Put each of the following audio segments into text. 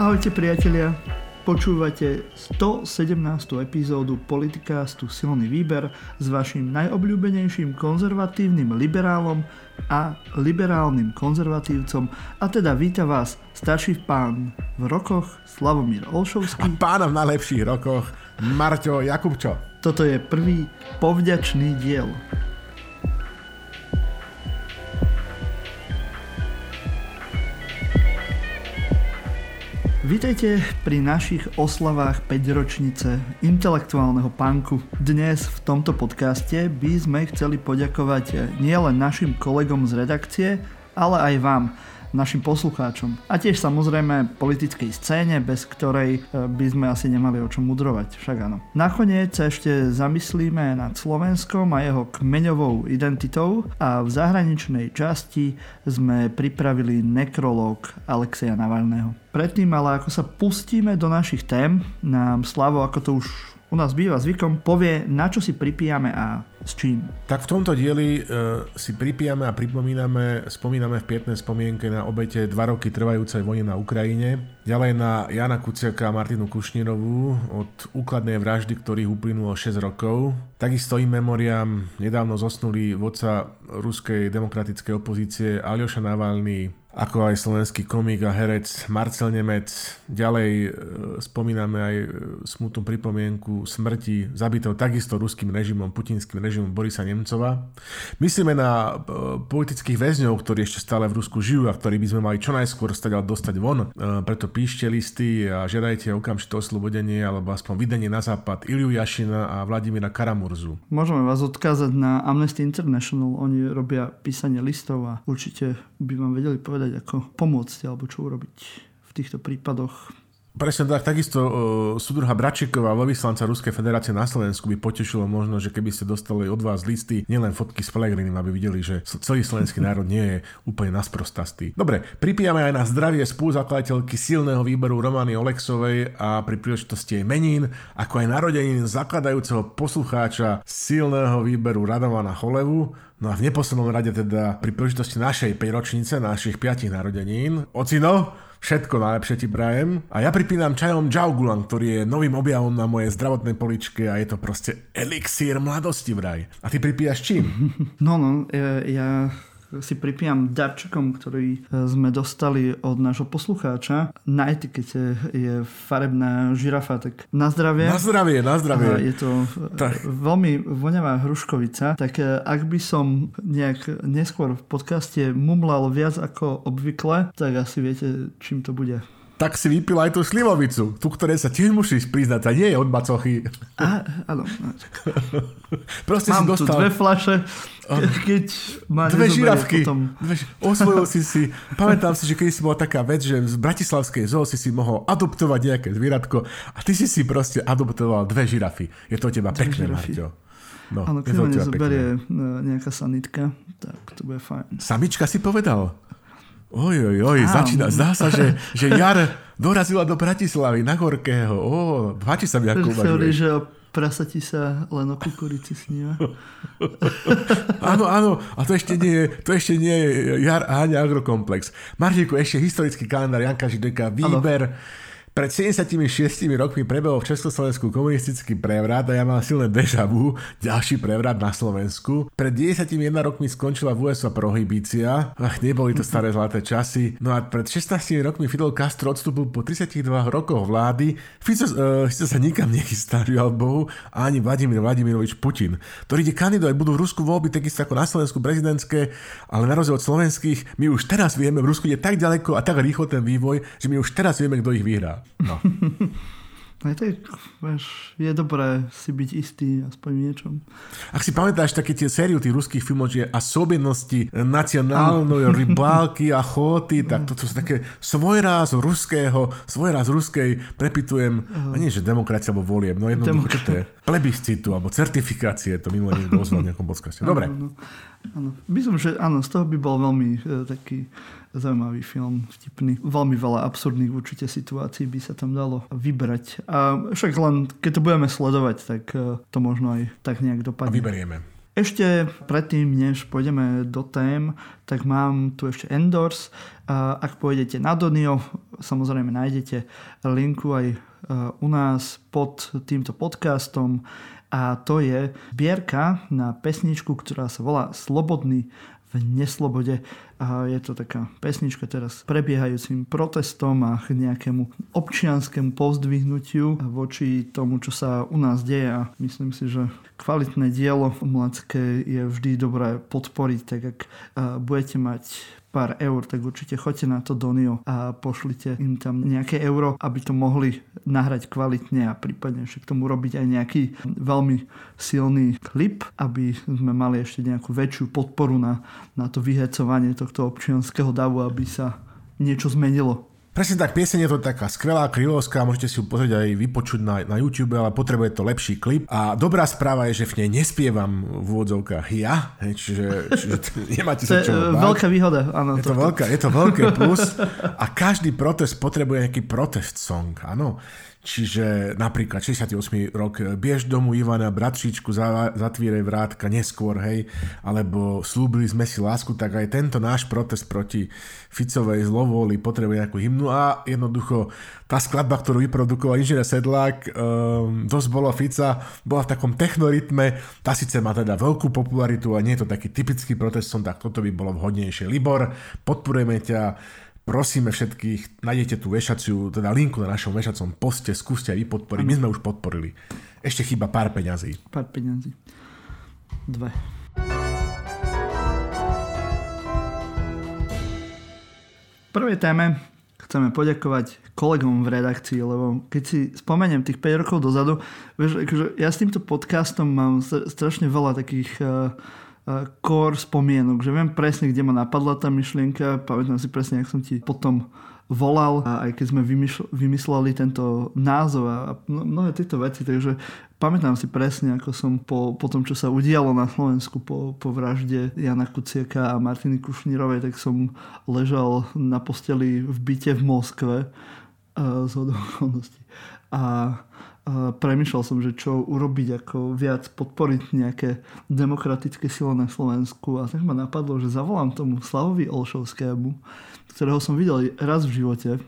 Ahojte priatelia, počúvate 117. epizódu Politicastu Silný výber s vašim najobľúbenejším konzervatívnym liberálom a liberálnym konzervatívcom a teda víta vás starší pán v rokoch Slavomír Olšovský A pána v najlepších rokoch Marťo Jakubčo. Toto je prvý povďačný diel. Vítajte pri našich oslavách 5 ročnice intelektuálneho panku. Dnes v tomto podcaste by sme chceli poďakovať nielen našim kolegom z redakcie, ale aj vám, našim poslucháčom. A tiež samozrejme politickej scéne, bez ktorej e, by sme asi nemali o čom mudrovať, však áno. Nakoniec ešte zamyslíme nad Slovenskom a jeho kmeňovou identitou a v zahraničnej časti sme pripravili nekrológ Alexeja Navalného. Predtým ale ako sa pustíme do našich tém, nám Slavo, ako to už u nás býva zvykom, povie, na čo si pripíjame a s čím. Tak v tomto dieli e, si pripijame a pripomíname, spomíname v pietnej spomienke na obete dva roky trvajúcej vojny na Ukrajine, ďalej na Jana Kuciaka a Martinu Kušnírovú od úkladnej vraždy, ktorých uplynulo 6 rokov. Takisto im memoriám nedávno zosnuli vodca ruskej demokratickej opozície Aljoša Navalny, ako aj slovenský komik a herec Marcel Nemec. Ďalej e, spomíname aj e, smutnú pripomienku smrti zabitého takisto ruským režimom, putinským režimom Borisa Nemcova. Myslíme na e, politických väzňov, ktorí ešte stále v Rusku žijú a ktorí by sme mali čo najskôr stať dostať von. Preto píšte listy a žiadajte okamžité oslobodenie alebo aspoň vydanie na západ Iliu Jašina a Vladimíra Karamurzu. Môžeme vás odkázať na Amnesty International. Oni robia písanie listov a určite by vám vedeli povedať ako pomôcť alebo čo urobiť v týchto prípadoch. Presne tak, takisto uh, súdruha Bračeková, veľvyslanca Ruskej federácie na Slovensku by potešilo možno, že keby ste dostali od vás listy, nielen fotky s Pelegrinim, aby videli, že celý slovenský národ nie je úplne nasprostastý. Dobre, pripijame aj na zdravie spoluzakladateľky silného výberu Romany Olexovej a pri príležitosti jej menín, ako aj narodenín zakladajúceho poslucháča silného výberu Radovana Cholevu, No a v neposlednom rade teda pri príležitosti našej 5 ročnice, našich 5 narodenín. Ocino, všetko najlepšie ti prajem. A ja pripínam čajom Jaugulan, ktorý je novým objavom na mojej zdravotnej poličke a je to proste elixír mladosti vraj. A ty pripíjaš čím? No, no, ja, ja si pripijam darčekom, ktorý e, sme dostali od nášho poslucháča. Na etikete je farebná žirafa, tak na zdravie. Na zdravie, na zdravie. je to e, tak. veľmi voňavá hruškovica, tak e, ak by som nejak neskôr v podcaste mumlal viac ako obvykle, tak asi viete, čím to bude tak si vypil aj tú slivovicu, tú, ktoré sa tiež musíš priznať, a nie je od bacochy. A, áno. Proste Mám si dostal... tu dve flaše, keď ma Dve žirafky. Potom... Dve, osvojil si si, pamätám si, že keď si bola taká vec, že z Bratislavskej zoo si si mohol adoptovať nejaké zvieratko a ty si si proste adoptoval dve žirafy. Je to teba dve pekné. Marťo. No, Áno, keď ma nezoberie nejaká sanitka, tak to bude fajn. Samička si povedal? Oj, oj, oj, začína, zdá sa, že, že jar dorazila do Bratislavy, na Horkého. Ó, páči sa mi, ako uvažuješ. že o prasati sa len o kukurici sníva. áno, áno, a to ešte nie je, to ešte nie je jar a agrokomplex. Martiku, ešte historický kalendár Janka Žideka, výber. Ano pred 76 rokmi prebehol v Československu komunistický prevrat a ja mal silné deja vu, ďalší prevrat na Slovensku. Pred 91 rokmi skončila v USA prohibícia, ach, neboli to staré zlaté časy. No a pred 16 rokmi Fidel Castro odstúpil po 32 rokoch vlády. Fico, uh, sa nikam nechystá, žiaľ Bohu, ani Vladimír Vladimirovič Putin, ktorý ide kandidovať, budú v Rusku voľby takisto ako na Slovensku prezidentské, ale na rozdiel od slovenských, my už teraz vieme, v Rusku je tak ďaleko a tak rýchlo ten vývoj, že my už teraz vieme, kto ich vyhrá. No. Aj tak, vieš, je dobré si byť istý aspoň niečom. Ak si pamätáš také tie sériu tých ruských filmov, že a sobenosti nacionálnej rybálky a choty, tak toto sú také svojráz ruského, svojráz ruskej, prepitujem, a nie že demokracia alebo volieb, no jednoducho to je plebiscitu alebo certifikácie, to minulé niekto ozval v nejakom podcaste. Dobre. Áno, áno. Myslím, že áno, z toho by bol veľmi e, taký zaujímavý film, vtipný. Veľmi veľa absurdných určite situácií by sa tam dalo vybrať. A však len keď to budeme sledovať, tak e, to možno aj tak nejak dopadne. A vyberieme. Ešte predtým, než pôjdeme do tém, tak mám tu ešte Endors. Ak pôjdete na Donio, samozrejme nájdete linku aj u nás pod týmto podcastom a to je zbierka na pesničku, ktorá sa volá Slobodný v neslobode. A je to taká pesnička teraz prebiehajúcim protestom a nejakému občianskému povzdvihnutiu voči tomu, čo sa u nás deje. A myslím si, že kvalitné dielo umelecké je vždy dobré podporiť, tak ak budete mať pár eur, tak určite choďte na to Donio a pošlite im tam nejaké euro, aby to mohli nahrať kvalitne a prípadne však tomu robiť aj nejaký veľmi silný klip, aby sme mali ešte nejakú väčšiu podporu na, na to vyhecovanie tohto občianského davu, aby sa niečo zmenilo Presne tak, pieseň je to taká skvelá krylovská, môžete si ju pozrieť aj vypočuť na, na YouTube, ale potrebuje to lepší klip. A dobrá správa je, že v nej nespievam v úvodzovkách ja, čiže, čiže nemáte sa čo báť. veľká výhoda, áno. Je to, veľká, je to veľké plus a každý protest potrebuje nejaký protest song, áno. Čiže napríklad 68. rok Biež domu Ivana, bratříčku, zatvírej vrátka neskôr, hej, alebo slúbili sme si lásku, tak aj tento náš protest proti Ficovej zlovoli potrebuje nejakú hymnu a jednoducho tá skladba, ktorú vyprodukoval inžinier Sedlák, um, dosť bolo Fica, bola v takom technorytme, tá síce má teda veľkú popularitu a nie je to taký typický protest, tak toto by bolo vhodnejšie. Libor, podporujeme ťa, prosíme všetkých, nájdete tú vešaciu, teda linku na našom vešacom poste, skúste aj vy podporiť. My sme už podporili. Ešte chýba pár peňazí. Pár peňazí. Dve. V prvej téme chceme poďakovať kolegom v redakcii, lebo keď si spomeniem tých 5 rokov dozadu, vieš, akože ja s týmto podcastom mám strašne veľa takých uh, core spomienok, že viem presne, kde ma napadla tá myšlienka, pamätám si presne, ak som ti potom volal, a aj keď sme vymysleli tento názov a mnohé tieto veci, takže pamätám si presne, ako som po, po tom, čo sa udialo na Slovensku po, po vražde Jana Kuciaka a Martiny Kušnírovej, tak som ležal na posteli v byte v Moskve z okolností. A premyšľal som, že čo urobiť, ako viac podporiť nejaké demokratické silo na Slovensku. A tak ma napadlo, že zavolám tomu Slavovi Olšovskému, ktorého som videl raz v živote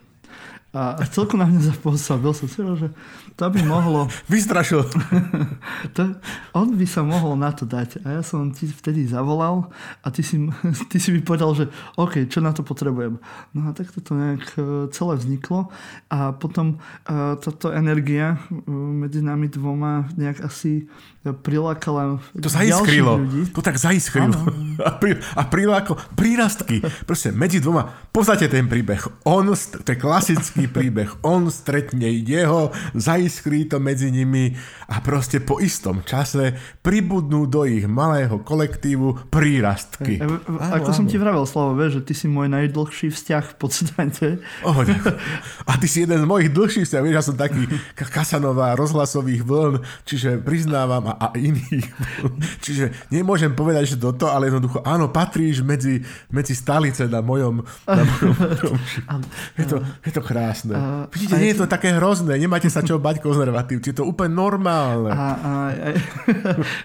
a celkom na mňa zapôsobil som si, že to by mohlo... Vystrašil. to, on by sa mohol na to dať. A ja som ti vtedy zavolal a ty si, ty si mi povedal, že OK, čo na to potrebujem. No a tak to nejak e, celé vzniklo a potom uh, táto energia e, medzi nami dvoma nejak asi prilákala To zaiskrilo. Ľudí. To tak zaiskrilo. A, pri, a prilákalo prírastky. Proste medzi dvoma. Poznáte ten príbeh. On, to je klasický krásny príbeh. On stretne jeho, zaiskrí to medzi nimi a proste po istom čase pribudnú do ich malého kolektívu prírastky. E, e, ako áno, som ti vravel, Slavo, vieš, že ty si môj najdlhší vzťah v podstate. Oh, a ty si jeden z mojich dlhších vzťahov, vieš, ja som taký Kasanová rozhlasových vln, čiže priznávam a, a iných vln. Čiže nemôžem povedať, že toto, ale jednoducho áno, patríš medzi, medzi stálice na mojom, na mojom je, to, je to krásne krásne. Uh, Vidíte, nie je to také hrozné, nemáte sa čo bať konzervatívci, je to úplne normálne. A, a,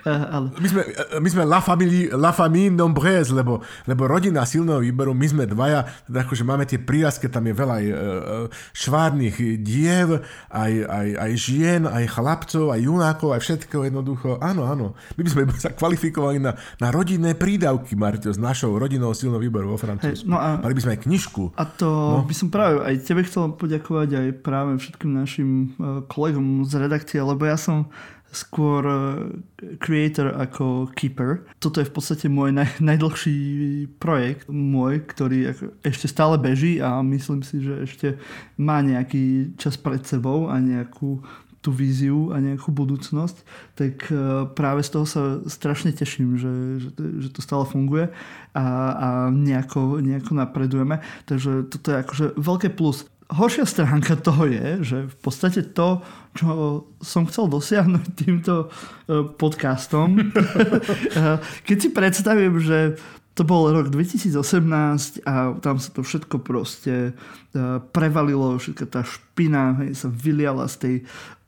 a, a, my sme, my sme la, famille, la famille nombreuse, lebo, lebo rodina silného výberu, my sme dvaja, teda akože máme tie prírazky, tam je veľa aj uh, švárnych diev, aj, aj, aj žien, aj chlapcov, aj junákov, aj všetko jednoducho. Áno, áno. My by sme sa kvalifikovali na, na rodinné prídavky, Marťo, s našou rodinou silného výberu vo Francúzsku. Hey, no a, Mali by sme aj knižku. A to no. by som práve aj tebe chcel poďakovať aj práve všetkým našim e, kolegom z redakcie, lebo ja som skôr e, creator ako keeper. Toto je v podstate môj naj, najdlhší projekt môj, ktorý ešte stále beží a myslím si, že ešte má nejaký čas pred sebou a nejakú tú víziu a nejakú budúcnosť, tak e, práve z toho sa strašne teším, že, že, že to stále funguje a, a nejako, nejako napredujeme. Takže toto je akože veľké plus horšia stránka toho je, že v podstate to, čo som chcel dosiahnuť týmto e, podcastom, e, keď si predstavím, že to bol rok 2018 a tam sa to všetko proste e, prevalilo, všetka tá špina sa vyliala z tej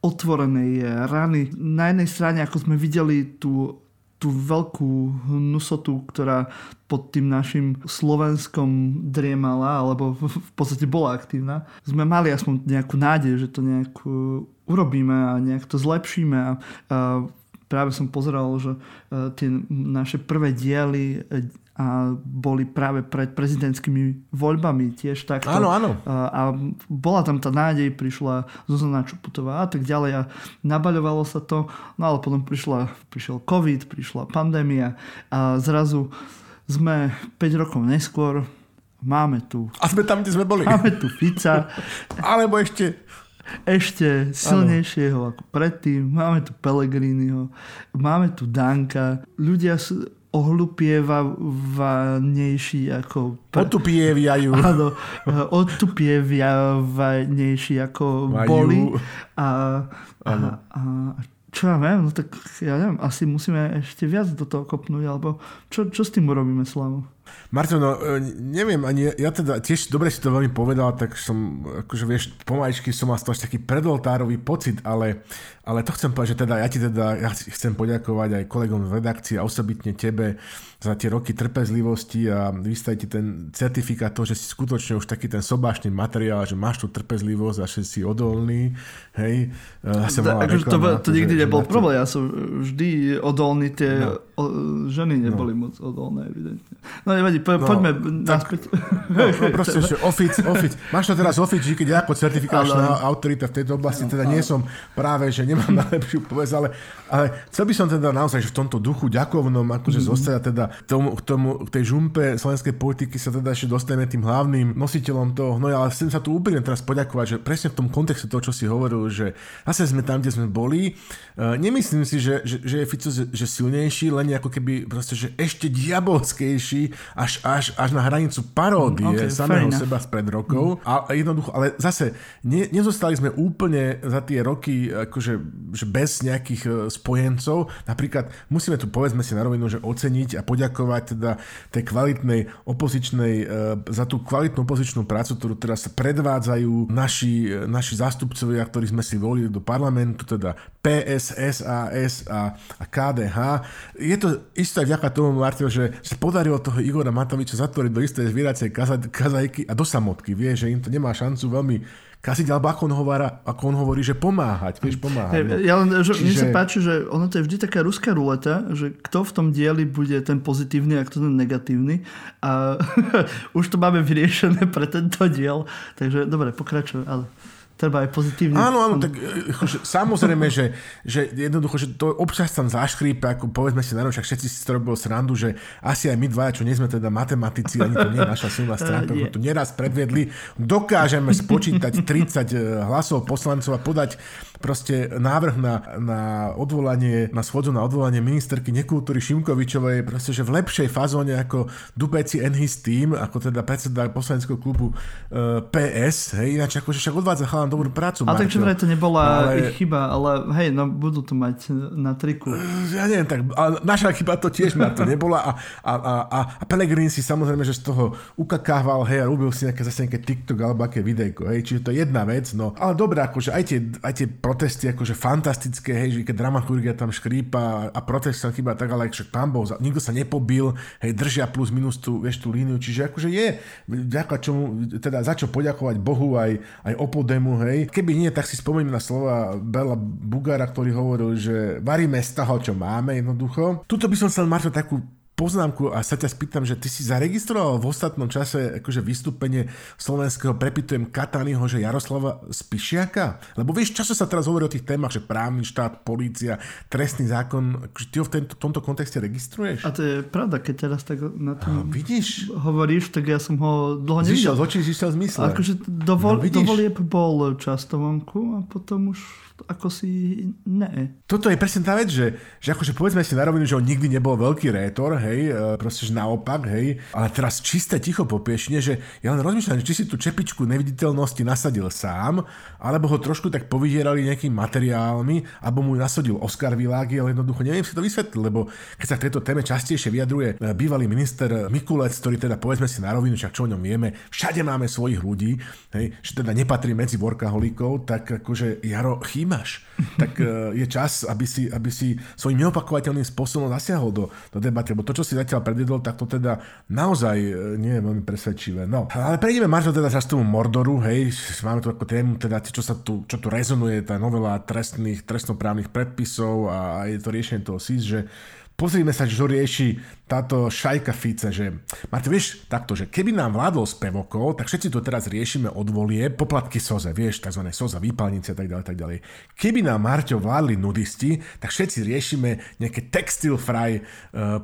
otvorenej rany. Na jednej strane, ako sme videli tú tú veľkú hnusotu, ktorá pod tým našim Slovenskom driemala, alebo v podstate bola aktívna, sme mali aspoň nejakú nádej, že to nejak urobíme a nejak to zlepšíme. A, a práve som pozeral, že tie naše prvé diely a boli práve pred prezidentskými voľbami tiež takto. Áno, áno. A, a bola tam tá nádej, prišla Zuzana Čuputová a tak ďalej a nabaľovalo sa to, no ale potom prišla, prišiel COVID, prišla pandémia a zrazu sme 5 rokov neskôr, máme tu... A sme tam, kde sme boli. Máme tu Fica. Alebo ešte ešte silnejšieho ano. ako predtým. Máme tu Pelegriniho, máme tu Danka. Ľudia sú, ohlupievanejší ako... Pre... Otupievajú. Áno, otupievanejší ako Majú. boli. A, a, a čo ja viem, no tak ja neviem, asi musíme ešte viac do toho kopnúť, alebo čo, čo s tým urobíme, Slavu? Marto, no e, neviem, ani ja teda tiež dobre si to veľmi povedal, tak som, akože vieš, pomaličky som mal z toho taký predoltárový pocit, ale, ale to chcem povedať, že teda ja ti teda, ja chcem poďakovať aj kolegom v redakcii a osobitne tebe za tie roky trpezlivosti a vystaviť ti ten certifikát toho, že si skutočne už taký ten sobášny materiál, že máš tú trpezlivosť a že si odolný, hej. Ja som da, akože to, to, to nikdy že, nebol že problém, ja som vždy odolný, tie no. o, ženy neboli no. moc odolné, evidentne. No nevadí, po, no, poďme naspäť. No, no proste, že ofic, ofic. Máš to teraz ofic, keď ja ako certifikačná autorita v tejto oblasti, teda nie som práve, že nemám najlepšiu povedz, ale, ale chcel by som teda naozaj, že v tomto duchu ďakovnom, akože mm-hmm. zostať teda tomu, k, tomu, k tej žumpe slovenskej politiky sa teda ešte dostaneme tým hlavným nositeľom toho no ale chcem sa tu úplne teraz poďakovať, že presne v tom kontexte toho, čo si hovoril, že zase sme tam, kde sme boli. Uh, nemyslím si, že, že, že je Fico že, že silnejší, len ako keby proste, že ešte diabolskejší až, až, až na hranicu paródie mm, okay, samého seba spred rokov. Mm. A jednoducho, ale zase ne, nezostali sme úplne za tie roky akože, že bez nejakých e, spojencov. Napríklad musíme tu povedzme si na rovinu, že oceniť a poďakovať teda tej kvalitnej opozičnej, e, za tú kvalitnú opozičnú prácu, ktorú teraz predvádzajú naši, e, naši zástupcovia, ktorí sme si volili do parlamentu, teda PS, SAS a, a KDH. Je to isté vďaka tomu, Martin, že sa podarilo toho Igora Matoviča zatvoriť do istej zvieracej kazajky a do samotky. Vie, že im to nemá šancu veľmi kasiť, alebo ako on, hovorí, ako on hovorí, že pomáhať, vieš, pomáhať. No. Ja len, že, Čiže... mne sa páči, že ono to je vždy taká ruská ruleta, že kto v tom dieli bude ten pozitívny a kto ten negatívny. A už to máme vyriešené pre tento diel, takže dobre, pokračujem, ale treba aj pozitívne. Áno, áno, tak e, akože, samozrejme, že, že jednoducho, že to občas tam zaškrípe, ako povedzme si na však všetci si to robili srandu, že asi aj my dvaja, čo nie sme teda matematici, ani to nie je naša silná stránka, uh, to neraz predviedli, dokážeme spočítať 30 e, hlasov poslancov a podať proste návrh na, na odvolanie, na schodzu na odvolanie ministerky nekultúry Šimkovičovej, proste, že v lepšej fazóne ako Dubeci and his team, ako teda predseda poslaneckého klubu uh, PS, hej, ináč akože však odvádza chalán dobrú prácu. Ale tak čo to nebola ale... ich chyba, ale hej, no budú to mať na triku. Ja neviem, tak naša chyba to tiež na to nebola a, a, a, a, a Pelegrin si samozrejme, že z toho ukakával, hej, a robil si nejaké zase nejaké TikTok alebo aké videjko, hej, čiže to je jedna vec, no. Ale dobré, akože aj tie, aj tie protesty akože fantastické, hej, že keď dramaturgia tam škrípa a protest sa chyba tak, ale však pán Boh, nikto sa nepobil, hej, držia plus minus tú, vieš, tú líniu, čiže akože je, ďaká čomu, teda za čo poďakovať Bohu aj, aj Opodemu, hej. Keby nie, tak si spomeniem na slova Bela Bugara, ktorý hovoril, že varíme z toho, čo máme jednoducho. Tuto by som chcel, Marto, takú poznámku a sa ťa spýtam, že ty si zaregistroval v ostatnom čase akože vystúpenie slovenského, prepitujem Katányho, že Jaroslava Spišiaka? Lebo vieš, často sa teraz hovorí o tých témach, že právny štát, polícia, trestný zákon, akože ty ho v tento, tomto kontexte registruješ? A to je pravda, keď teraz tak na tom no, vidíš? hovoríš, tak ja som ho dlho nevidel. Zišiel z očí, zišiel z mysle. Akože dovol, no, dovolieb bol často vonku a potom už ako si ne. Toto je presne tá vec, že, že akože povedzme si na rovinu, že on nikdy nebol veľký rétor, hej, e, proste, že naopak, hej, ale teraz čisté ticho po piešne, že ja len rozmýšľam, či si tú čepičku neviditeľnosti nasadil sám, alebo ho trošku tak povydierali nejakými materiálmi, alebo mu nasadil Oscar Világi, ale jednoducho neviem si to vysvetliť, lebo keď sa k tejto téme častejšie vyjadruje e, bývalý minister Mikulec, ktorý teda povedzme si na rovinu, však čo o ňom vieme, všade máme svojich ľudí, hej, že teda nepatrí medzi workaholikov, tak akože Jaro, chýmaš. tak e, je čas, aby si, aby si svojím neopakovateľným spôsobom zasiahol do, do debaty, lebo to, čo si zatiaľ predvedol, tak to teda naozaj e, nie je veľmi presvedčivé. No, ale prejdeme Marto teda z tomu Mordoru, hej, máme tu ako tému, teda čo sa tu, čo tu rezonuje, tá novela trestných, trestnoprávnych predpisov a je to riešenie toho SIS, že pozrime sa, čo rieši táto šajka Fice, že Martin, vieš takto, že keby nám vládol s Pevokol, tak všetci to teraz riešime od volie, poplatky SOZE, vieš, tzv. SOZA, výpalnice a tak ďalej, tak ďalej. Keby nám Marťo vládli nudisti, tak všetci riešime nejaké textil fry e,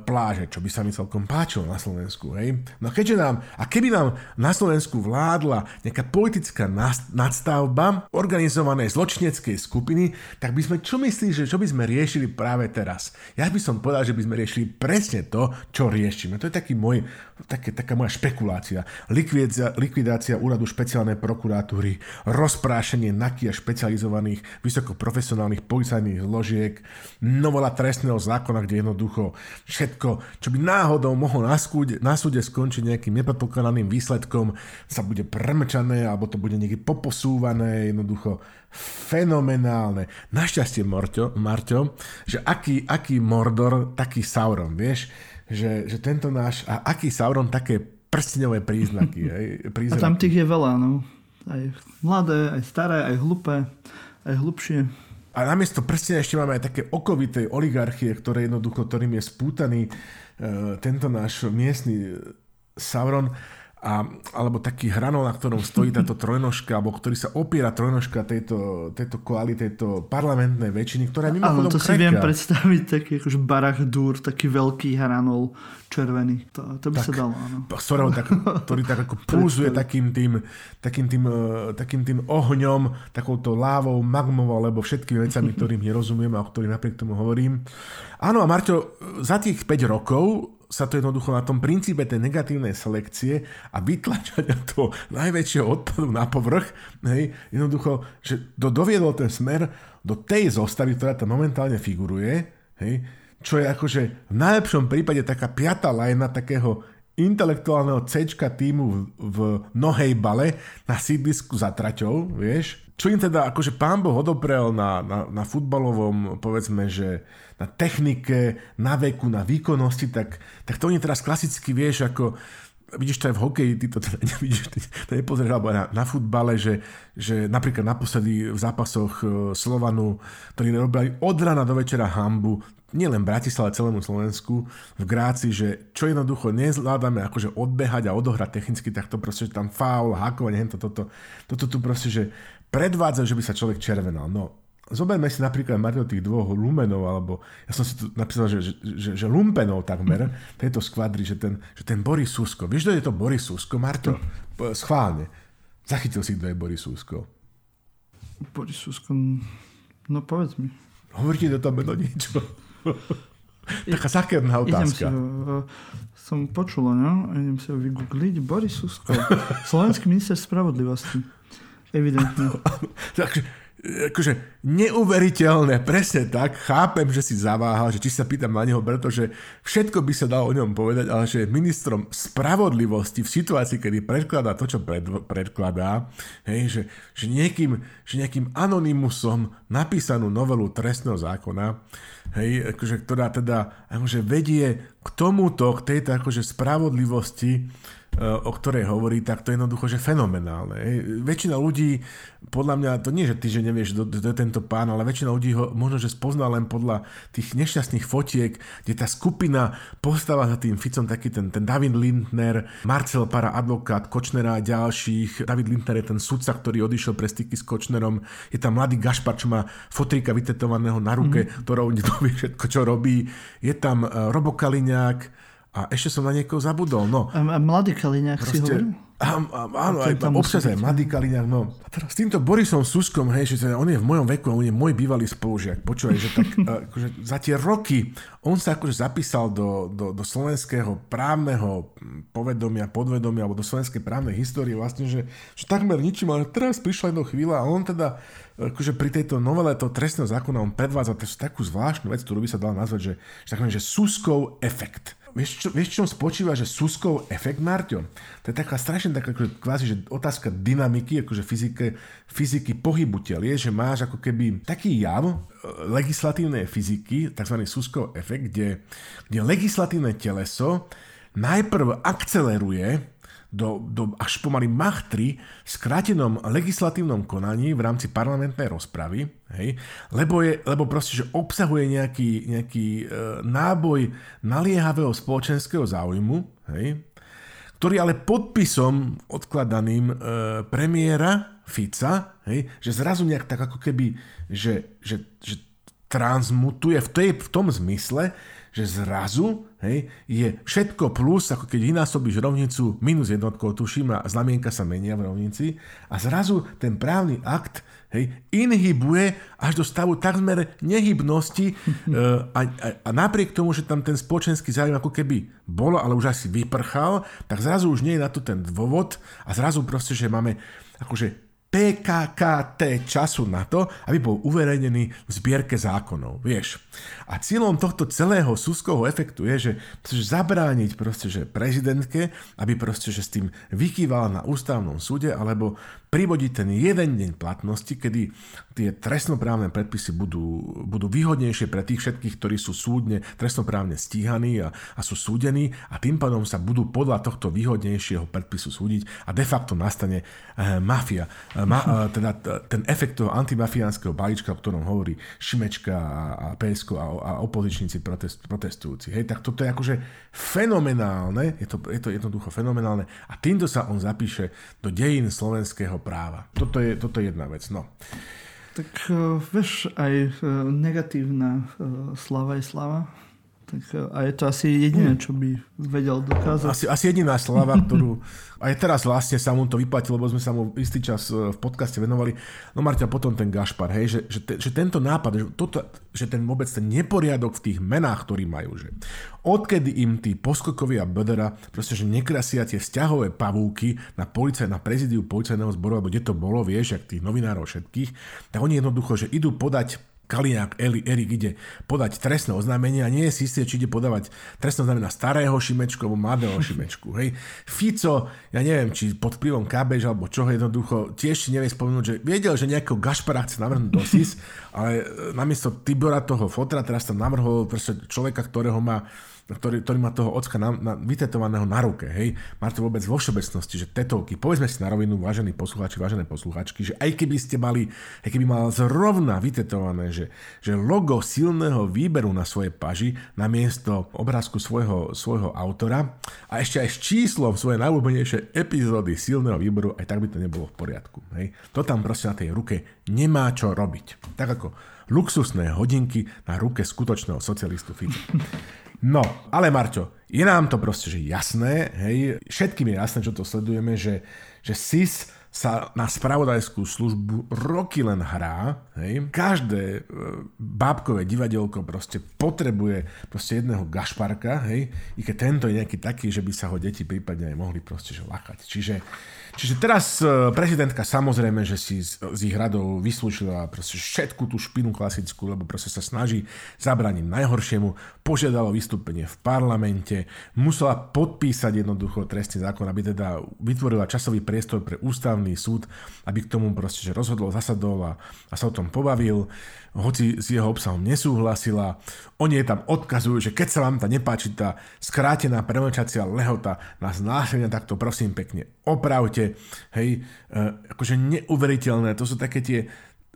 pláže, čo by sa mi celkom páčilo na Slovensku, hej. No keďže nám, a keby nám na Slovensku vládla nejaká politická nadstavba organizované zločineckej skupiny, tak by sme, čo myslíš, že čo by sme riešili práve teraz? Ja by som povedal, že by sme riešili presne to, čo riešime. To je taký môj, také, taká moja špekulácia. Likvidácia, likvidácia úradu špeciálnej prokuratúry, rozprášenie nakia špecializovaných vysokoprofesionálnych policajných zložiek, novela trestného zákona, kde jednoducho všetko, čo by náhodou mohlo na, skúde, na súde skončiť nejakým nepredpokladaným výsledkom, sa bude premčané, alebo to bude niekde poposúvané, jednoducho fenomenálne. Našťastie, Marťo, Marťo že aký, aký Mordor, taký Sauron, vieš? Že, že tento náš, a aký Sauron, také prsteňové príznaky. Aj, príznaky. A tam tých je veľa, no. Aj mladé, aj staré, aj hlupé, aj hlubšie. A namiesto prstenia ešte máme aj také okovitej oligarchie, ktoré jednoducho, ktorým je spútaný uh, tento náš miestny Sauron a, alebo taký hranol, na ktorom stojí táto trojnožka, alebo ktorý sa opiera trojnožka tejto, tejto koali, tejto parlamentnej väčšiny, ktorá mimochodom to si krajka. viem predstaviť, taký akože barach dúr, taký veľký hranol červený. To, to by tak, sa dalo, áno. Ktorého tak, ktorý tak ako pulzuje takým tým, takým tým, e, takým tým ohňom, takouto lávou, magmou, alebo všetkými vecami, ktorým nerozumiem a o ktorých napriek tomu hovorím. Áno, a Marťo, za tých 5 rokov sa to jednoducho na tom princípe tej negatívnej selekcie a vytlačania toho najväčšieho odpadu na povrch, hej, jednoducho, že to doviedol ten smer do tej zostavy, ktorá tam momentálne figuruje, hej, čo je akože v najlepšom prípade taká piatá lajna takého intelektuálneho C týmu v, v nohej bale na sídlisku za traťou, vieš, čo im teda akože pán Boh odoprel na, na, na futbalovom, povedzme, že na technike, na veku, na výkonnosti, tak, tak to oni teraz klasicky vieš, ako vidíš to aj v hokeji, ty to teda nevidíš, ty to nepozrieš, alebo na, na futbale, že, že napríklad naposledy v zápasoch e, Slovanu, ktorí robili od rana do večera hambu, nielen Bratislave, celému Slovensku, v Gráci, že čo jednoducho nezvládame akože odbehať a odohrať technicky, tak to proste, že tam faul, hakovanie, toto, toto, toto tu proste, že predvádza, že by sa človek červenal. No, Zoberme si napríklad Marto tých dvoch lumenov, alebo ja som si tu napísal, že, že, že, lumpenov takmer, tejto skvadry, že ten, že ten Boris Susko. Vieš, kto je to Boris Susko, Marto? Schválne. Zachytil si, kto je Boris Susko. Boris Susko, no povedz mi. Hovorí ti to tam meno niečo. Taká zákerná otázka. Idem si ho, som počula, no? Idem si ho vygoogliť. Boris Susko. Slovenský minister spravodlivosti. Evidentne. Takže akože neuveriteľné, presne tak, chápem, že si zaváhal, že či sa pýtam na neho, pretože všetko by sa dalo o ňom povedať, ale že je ministrom spravodlivosti v situácii, kedy predkladá to, čo pred, predkladá, hej, že, že, niekým, že nejakým anonymusom napísanú novelu trestného zákona, hej, akože, ktorá teda akože vedie k tomuto, k tejto akože spravodlivosti, o ktorej hovorí, tak to je jednoducho, že fenomenálne. Väčšina ľudí, podľa mňa, to nie, že ty, že nevieš, kto je tento pán, ale väčšina ľudí ho možno, že spozná len podľa tých nešťastných fotiek, kde tá skupina postáva za tým Ficom taký ten, ten David Lindner, Marcel Para, advokát Kočnera a ďalších. David Lindner je ten sudca, ktorý odišiel pre styky s Kočnerom. Je tam mladý Gašpar, čo má fotrika vytetovaného na ruke, mm. ktorou vie všetko, čo robí. Je tam eh, Robo Kaliňák, a ešte som na niekoho zabudol. No, a, a mladý Kaliňák si hovoril? áno, aj, občas aj Mladý Kaliňák, no. A teraz s týmto Borisom Suskom, hej, že on je v mojom veku, on je môj bývalý spolužiak. Počúvaj, že tak akože za tie roky on sa akože zapísal do, do, do slovenského právneho povedomia, podvedomia, alebo do slovenskej právnej histórie vlastne, že, že takmer ničím, ale teraz prišla jedna chvíľa a on teda akože pri tejto novele toho trestného zákona on predvádza takú zvláštnu vec, ktorú by sa dala nazvať, že, že, takmer, že Suskov efekt vieš, čo, vieš, čom spočíva, že Suskov efekt, Marťo? To je taká strašne taká, akože, kvázi, že otázka dynamiky, akože fyzike, fyziky pohybu tel je, že máš ako keby taký jav e, legislatívnej fyziky, tzv. Suskov efekt, kde, kde legislatívne teleso najprv akceleruje do, do až pomaly Mach 3 skrátenom legislatívnom konaní v rámci parlamentnej rozpravy, hej, lebo, je, lebo proste, že obsahuje nejaký, nejaký e, náboj naliehavého spoločenského záujmu, hej, ktorý ale podpisom odkladaným e, premiéra Fica, hej, že zrazu nejak tak ako keby, že, že, že transmutuje v, tej, v tom zmysle, že zrazu hej, je všetko plus, ako keď vynásobíš rovnicu minus jednotkou, tuším, a znamienka sa menia v rovnici a zrazu ten právny akt hej, inhibuje až do stavu takmer nehybnosti a, a, a napriek tomu, že tam ten spoločenský záujem ako keby bolo, ale už asi vyprchal, tak zrazu už nie je na to ten dôvod a zrazu proste, že máme akože PKKT času na to, aby bol uverejnený v zbierke zákonov, vieš. A cieľom tohto celého súskovho efektu je, že, že zabrániť proste, že prezidentke, aby proste, že s tým vykývala na ústavnom súde, alebo privodiť ten jeden deň platnosti, kedy tie trestnoprávne predpisy budú, budú výhodnejšie pre tých všetkých, ktorí sú súdne, trestnoprávne stíhaní a, a sú súdení a tým pádom sa budú podľa tohto výhodnejšieho predpisu súdiť a de facto nastane e, mafia. E, ma, e, teda ten efekt toho antimafiánskeho balíčka, o ktorom hovorí Šimečka a, a PSK a, a opozičníci protest, protestujúci. Hej, tak toto je akože fenomenálne, je to, je to jednoducho fenomenálne a týmto sa on zapíše do dejín slovenského práva. Toto je, toto je jedna vec. No. Tak uh, vieš, aj uh, negatívna uh, slava je slava. Tak, a je to asi jediné, čo by vedel dokázať. Asi, asi jediná slava, ktorú, aj teraz vlastne sa mu to vyplatilo, lebo sme sa mu istý čas e, v podcaste venovali. No Marťa, potom ten Gašpar, hej, že, že, te, že tento nápad, že, toto, že ten vôbec ten neporiadok v tých menách, ktorí majú, že odkedy im tí poskokovia Bödera, proste, že nekrasia tie vzťahové pavúky na policaj, na prezidiu policajného zboru, alebo kde to bolo, vieš, jak tých novinárov všetkých, tak oni jednoducho, že idú podať Kaliňák Erik ide podať trestné oznámenie a nie je si istý, či ide podávať trestné oznámenie na starého Šimečku alebo mladého Šimečku. Hej. Fico, ja neviem, či pod vplyvom Kábež alebo čoho jednoducho, tiež si nevie spomenúť, že vedel, že nejakého Gašpara chce navrhnúť do SIS, ale namiesto Tibora toho fotra teraz tam navrhol človeka, ktorého má ktorý, ktorý má toho ocka na, na, vytetovaného na ruke, hej. Máte vôbec vo všeobecnosti, že tetovky, povedzme si na rovinu, vážení poslucháči, vážené posluchačky, že aj keby ste mali, aj keby mal zrovna vytetované, že, že logo silného výberu na svojej paži na miesto obrázku svojho, svojho autora a ešte aj s číslom svojej najúbenejšej epizódy silného výberu, aj tak by to nebolo v poriadku. Hej. To tam proste na tej ruke nemá čo robiť. Tak ako luxusné hodinky na ruke skutočného socialistu Fica. No, ale Marťo, je nám to proste že jasné, hej, všetkým je jasné, čo to sledujeme, že, že SIS sa na spravodajskú službu roky len hrá. Hej. Každé e, bábkové divadelko proste potrebuje proste jedného gašparka, hej, i keď tento je nejaký taký, že by sa ho deti prípadne aj mohli proste že lakať. Čiže Čiže teraz e, prezidentka samozrejme, že si z, ich radov vyslúžila proste všetku tú špinu klasickú, lebo proste sa snaží zabrániť najhoršiemu, požiadalo vystúpenie v parlamente, musela podpísať jednoducho trestný zákon, aby teda vytvorila časový priestor pre ústavný súd, aby k tomu proste že rozhodol, zasadol a, a sa o tom pobavil hoci s jeho obsahom nesúhlasila. Oni jej tam odkazujú, že keď sa vám tá nepáči tá skrátená premlčacia lehota na znášenia, tak to prosím pekne opravte. Hej, e, akože neuveriteľné, to sú také tie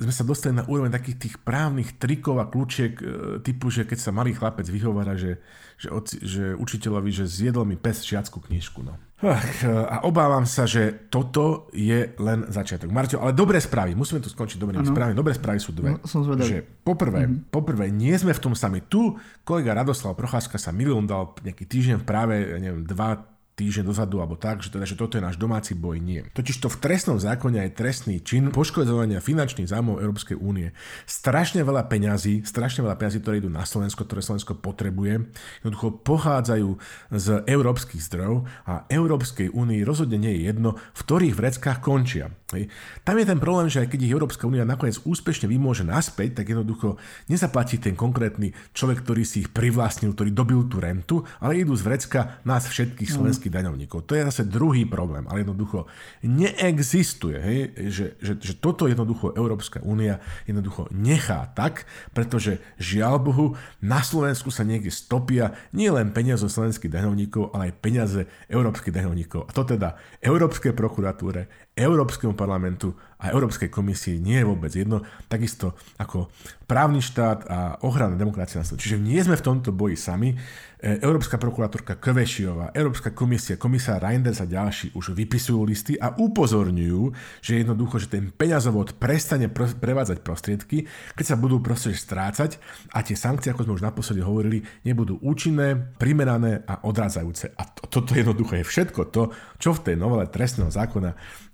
sme sa dostali na úroveň takých tých právnych trikov a kľúčiek e, typu, že keď sa malý chlapec vyhovára, že, že, že učiteľovi, že zjedol mi pes žiackú knižku. No. A obávam sa, že toto je len začiatok. Marťo, ale dobré správy, musíme tu skončiť dobrými správami. Dobré správy sú dve. No, som že poprvé, mm-hmm. poprvé, nie sme v tom sami. Tu kolega Radoslav Procházka sa milión dal nejaký týždeň v práve, neviem, dva týždeň dozadu alebo tak, že, teda, že toto je náš domáci boj, nie. Totiž to v trestnom zákone je trestný čin poškodzovania finančných zájmov Európskej únie. Strašne veľa peňazí, strašne veľa peňazí, ktoré idú na Slovensko, ktoré Slovensko potrebuje, jednoducho pochádzajú z európskych zdrojov a Európskej únii rozhodne nie je jedno, v ktorých vreckách končia. Hej. Tam je ten problém, že aj keď ich Európska únia nakoniec úspešne vymôže naspäť, tak jednoducho nezaplatí ten konkrétny človek, ktorý si ich privlastnil, ktorý dobil tú rentu, ale idú z vrecka nás všetkých mm. Slovenských daňovníkov. To je zase druhý problém, ale jednoducho neexistuje, hej, že, že, že toto jednoducho Európska únia jednoducho nechá tak, pretože žiaľ Bohu, na Slovensku sa niekde stopia nie len peniaze slovenských daňovníkov, ale aj peniaze európskych daňovníkov. A to teda Európskej prokuratúre, Európskemu parlamentu a Európskej komisii nie je vôbec jedno, takisto ako právny štát a ochrana demokracie na Čiže nie sme v tomto boji sami. E, Európska prokurátorka Kvešiová, Európska komisia, komisár Reinders a ďalší už vypisujú listy a upozorňujú, že jednoducho, že ten peňazovod prestane prevádzať prostriedky, keď sa budú proste strácať a tie sankcie, ako sme už naposledy hovorili, nebudú účinné, primerané a odrádzajúce. A to, toto jednoducho je všetko to, čo v tej novele trestného zákona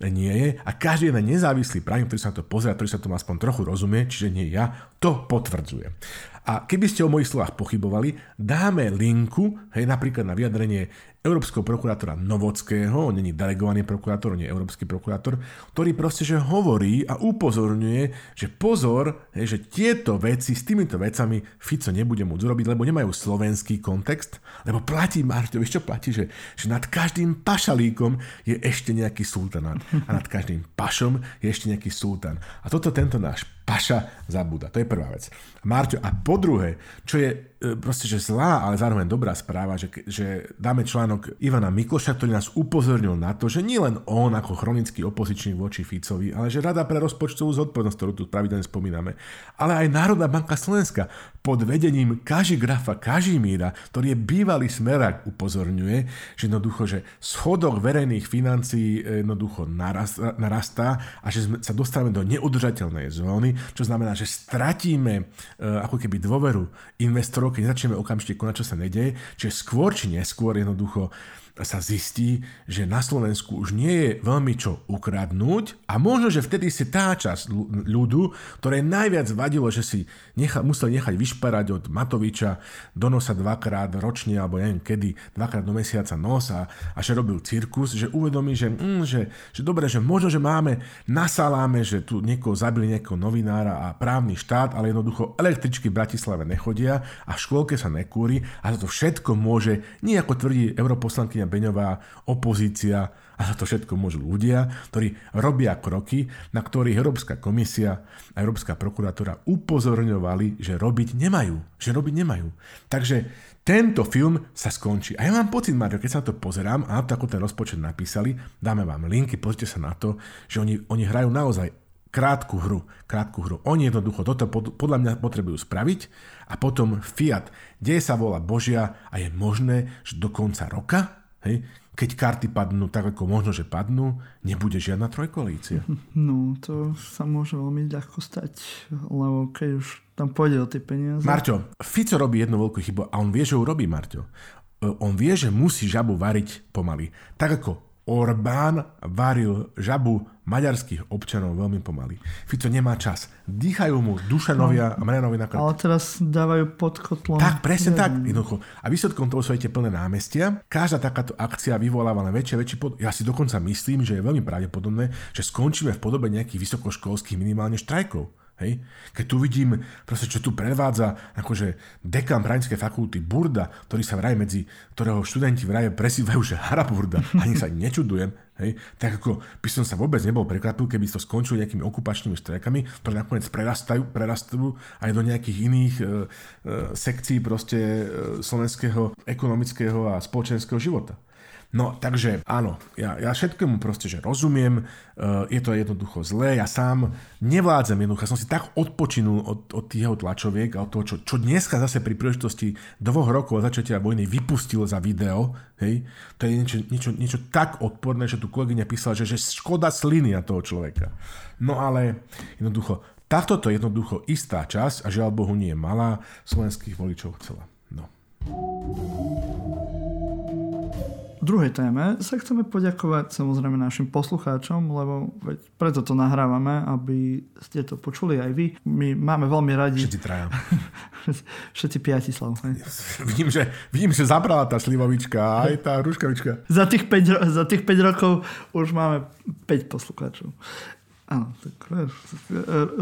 nie je a každý jeden nezávislý právnik, ktorý sa na to pozrie, ktorý sa to aspoň trochu rozumie, čiže nie ja, to potvrdzuje. A keby ste o mojich slovách pochybovali, dáme linku, hej, napríklad na vyjadrenie európskeho prokurátora Novockého, on není delegovaný prokurátor, on je európsky prokurátor, ktorý proste že hovorí a upozorňuje, že pozor, že tieto veci s týmito vecami Fico nebude môcť urobiť, lebo nemajú slovenský kontext, lebo platí, Marťo, vieš čo platí, že, že nad každým pašalíkom je ešte nejaký sultanát a nad každým pašom je ešte nejaký sultán. A toto tento náš paša zabúda. To je prvá vec. Marťo, a po druhé, čo je e, proste, že zlá, ale zároveň dobrá správa, že, že dáme článok Ivana Mikloša, ktorý nás upozornil na to, že nie len on ako chronický opozičný voči Ficovi, ale že Rada pre rozpočtovú zodpovednosť, ktorú tu pravidelne spomíname, ale aj Národná banka Slovenska pod vedením Grafa Kažimíra, ktorý je bývalý smerák, upozorňuje, že jednoducho, že schodok verejných financií jednoducho narastá, narastá a že sa dostávame do neudržateľnej zóny, čo znamená, že stratíme e, ako keby dôveru investorov, keď nezačneme okamžite konať, čo sa nedeje, čiže skôr či neskôr jednoducho sa zistí, že na Slovensku už nie je veľmi čo ukradnúť a možno, že vtedy si tá časť ľudu, ktoré najviac vadilo, že si necha, musel nechať vyšparať od Matoviča do nosa dvakrát ročne, alebo neviem kedy, dvakrát do mesiaca nos a, že robil cirkus, že uvedomí, že, mm, že, že dobre, že možno, že máme na saláme, že tu niekoho zabili nejakého novinára a právny štát, ale jednoducho električky v Bratislave nechodia a v škôlke sa nekúri a to všetko môže, nie ako tvrdí europoslankyňa Beňová, opozícia a za to všetko môžu ľudia, ktorí robia kroky, na ktorých Európska komisia a Európska prokuratúra upozorňovali, že robiť nemajú. Že robiť nemajú. Takže tento film sa skončí. A ja mám pocit, Mario, keď sa na to pozerám a ako ten rozpočet napísali, dáme vám linky, pozrite sa na to, že oni, oni hrajú naozaj krátku hru, krátku hru. Oni jednoducho toto pod, podľa mňa potrebujú spraviť a potom Fiat, deje sa vola Božia a je možné, že do konca roka Hej? Keď karty padnú tak, ako možno, že padnú, nebude žiadna trojkoalícia. No, to sa môže veľmi ľahko stať, lebo keď už tam pôjde o tie peniaze. Marťo, Fico robí jednu veľkú chybu a on vie, že ju robí, Marťo. E, on vie, že musí žabu variť pomaly. Tak ako Orbán varil žabu maďarských občanov veľmi pomaly. Fico nemá čas. Dýchajú mu Dušanovia no, a Marianovi na krk. Ale teraz dávajú pod kotlom. Tak, presne tak. Jednoducho. A výsledkom toho sú aj tie plné námestia. Každá takáto akcia vyvoláva len väčšie väčší pod... Ja si dokonca myslím, že je veľmi pravdepodobné, že skončíme v podobe nejakých vysokoškolských minimálne štrajkov. Hej? Keď tu vidím, proste, čo tu predvádza akože dekan právnickej fakulty Burda, ktorý sa vraj medzi, ktorého študenti vraj presývajú, že Haraburda, ani sa nečudujem, hej? tak ako by som sa vôbec nebol prekvapil, keby to skončilo nejakými okupačnými strajkami, ktoré nakoniec prerastajú, prerastajú aj do nejakých iných e, e, sekcií proste e, slovenského ekonomického a spoločenského života. No, takže áno, ja, ja všetkému proste, že rozumiem, uh, je to jednoducho zlé, ja sám nevládzem jednoducho, som si tak odpočinul od, od tých jeho tlačoviek a od toho, čo, čo dneska zase pri príležitosti dvoch rokov od začatia vojny vypustil za video, hej, to je niečo, niečo, niečo tak odporné, že tu kolegyňa písala, že, že škoda sliny na toho človeka. No ale jednoducho, takto to jednoducho istá časť, a žiaľ Bohu nie malá, slovenských voličov chcela. No. Druhej téme sa chceme poďakovať samozrejme našim poslucháčom, lebo veď preto to nahrávame, aby ste to počuli aj vy. My máme veľmi radi... Všetci traja. Všetci piati slav. Vidím, že, vidím, že zabrala tá slivovička aj tá ruškavička. Za tých 5, za tých 5 rokov už máme 5 poslucháčov. Áno, tak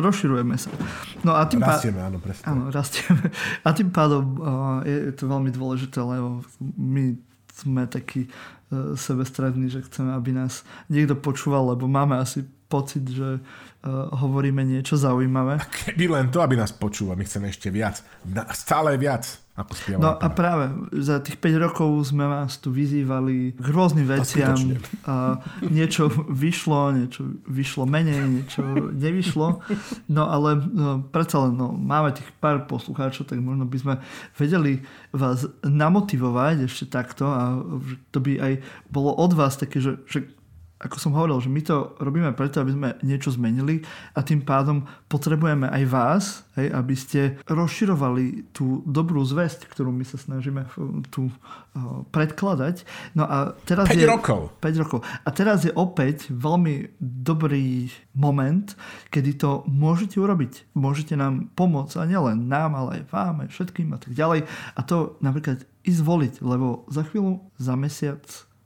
rozširujeme sa. No a tým rastieme, pá... áno, presne. Áno, rastieme. A tým pádom uh, je to veľmi dôležité, lebo my sme takí uh, sebestrední, že chceme, aby nás niekto počúval, lebo máme asi pocit, že uh, hovoríme niečo zaujímavé. A keby len to, aby nás počúval, my chceme ešte viac. Stále viac. Ako no a práve za tých 5 rokov sme vás tu vyzývali k rôznym veciam. A niečo vyšlo, niečo vyšlo menej, niečo nevyšlo. No ale no, predsa len no, máme tých pár poslucháčov, tak možno by sme vedeli vás namotivovať ešte takto a to by aj bolo od vás také, že, že ako som hovoril, že my to robíme preto, aby sme niečo zmenili a tým pádom potrebujeme aj vás, hej, aby ste rozširovali tú dobrú zväzť, ktorú my sa snažíme tu uh, predkladať. No a teraz 5 je, rokov. 5 rokov. A teraz je opäť veľmi dobrý moment, kedy to môžete urobiť. Môžete nám pomôcť a nielen nám, ale aj vám, aj všetkým a tak ďalej. A to napríklad ísť voliť, lebo za chvíľu, za mesiac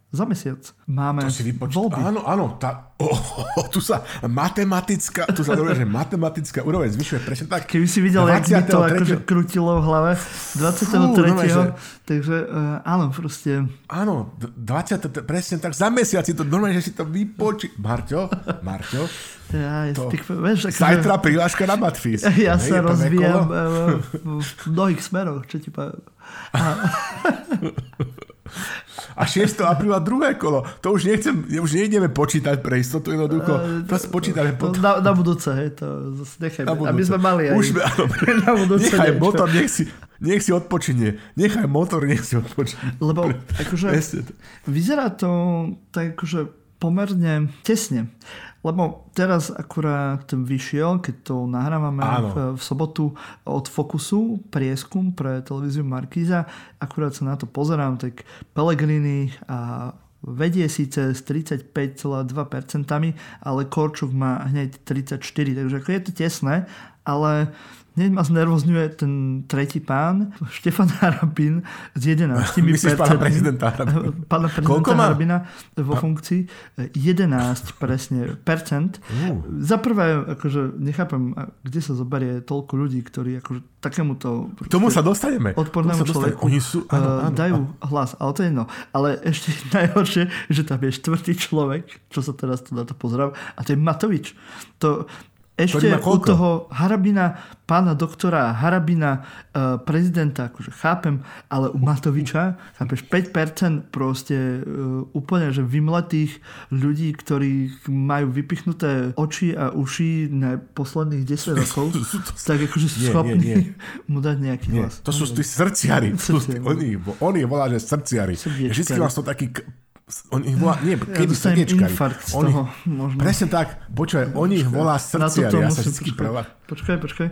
za mesiac máme to si vypoč- voľby. Áno, áno, tá, oh, oh, tu sa matematická, tu sa hovorí, že matematická úroveň zvyšuje presne tak. Keby si videl, jak mi to akože krutilo v hlave 23. Fú, no, že... takže uh, áno, proste. Áno, 20, presne tak, za mesiac si to normálne, že si to vypočí. Marťo, Marťo, ja, to, tých, vieš, akože, zajtra prihláška na Matfis. Ja hej, sa rozvíjam uh, v mnohých smeroch, čo ti poviem. A 6. apríla druhé kolo. To už nechcem, už nejdeme počítať pre istotu, jednoducho. To počítame potom. Na, na budúce, hej, to nechaj, na budúce. aby sme mali aj už, áno, na budúce. Nechaj niečo. motor, nech si, nech si odpočinie. Nechaj motor, nech si odpočinie. Lebo akože, vyzerá to tak akože pomerne tesne. Lebo teraz akurát vyšiel, keď to nahrávame v, v sobotu od Focusu, prieskum pre televíziu Markíza, akurát sa na to pozerám, tak Pellegrini a vedie síce s 35,2%, ale Korčuk má hneď 34%, takže ako je to tesné, ale Hneď ma znervozňuje ten tretí pán, Štefan Harabin s 11 Myslíš pána prezidenta Harabina? Pána prezidenta Harabina vo funkcii 11 presne percent. Uh. Za prvé, akože nechápem, kde sa zoberie toľko ľudí, ktorí akože takémuto... K tomu sa dostaneme. Odpornému človeku Oni sú, áno, áno, dajú áno. hlas, ale to je jedno. Ale ešte najhoršie, že tam je štvrtý človek, čo sa teraz tu na to pozerám, a to je Matovič. To, ešte u toho Harabina, pána doktora Harabina, uh, prezidenta, akože chápem, ale u Matoviča, chápeš, 5% proste uh, úplne, že vymletých ľudí, ktorí majú vypichnuté oči a uši na posledných 10 rokov, tak akože sú schopní nie, nie. mu dať nejaký nie, hlas. To sú tí srdciari. Oni, oni volá, že srdciari. Vždycky vás to taký on ich volá, nie, kedy ja infarkt z oni, toho, možno. Presne tak, počúvaj, oni ich volá srdciari, ja sa vždy prvá. Počkaj, počkaj.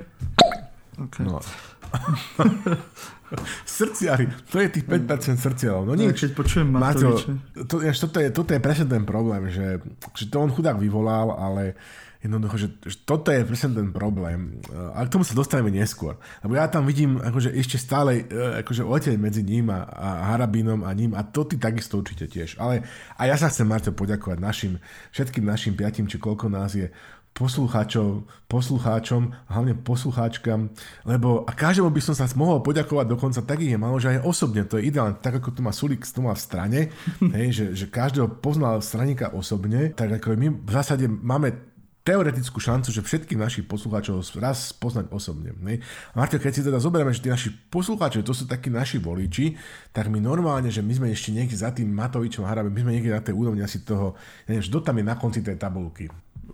Okay. No. srdciari, to je tých 5% srdciarov. No nič. Keď počujem Matoviče. to, toto, je, toto je presne ten problém, že, že to on chudák vyvolal, ale Jednoducho, že, že toto je presne ten problém. A k tomu sa dostaneme neskôr. Lebo ja tam vidím akože ešte stále e, akože oteň medzi ním a, a Harabinom a ním a to ty takisto určite tiež. Ale a ja sa chcem, Marto, poďakovať našim, všetkým našim piatim, či koľko nás je, poslucháčov, poslucháčom, hlavne poslucháčkam, lebo a každému by som sa mohol poďakovať dokonca tak je malo, že aj osobne, to je ideálne, tak ako tu má Sulik tu má v strane, hej, že, že každého poznal straníka osobne, tak ako my v zásade máme teoretickú šancu, že všetkých našich poslucháčov raz poznať osobne. Ne? Marťo, keď si teda zoberieme, že tí naši poslucháči, to sú takí naši voliči, tak my normálne, že my sme ešte niekde za tým Matovičom Harabem, my sme niekde na tej úrovni asi toho, neviem, kto tam je na konci tej tabulky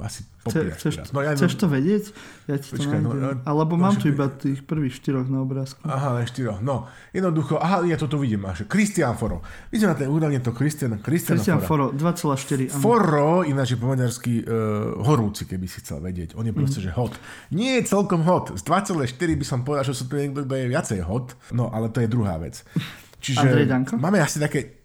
asi popíjaš chceš, teraz. No, ja chceš to vedieť? Ja ti Počkaj, to no, no, Alebo no, mám tu iba tých prvých štyroch na obrázku. Aha, len štyroch. No, jednoducho, aha, ja toto vidím. Až. Christian Foro. My sme na tej úrovni to Christian, Christian, Christian Foro. 2,4. Foro, ináč je po maďarsky uh, horúci, keby si chcel vedieť. On je proste, mm. že hot. Nie je celkom hot. Z 2,4 by som povedal, že sú to niekto, kto je viacej hot. No, ale to je druhá vec. Čiže máme asi také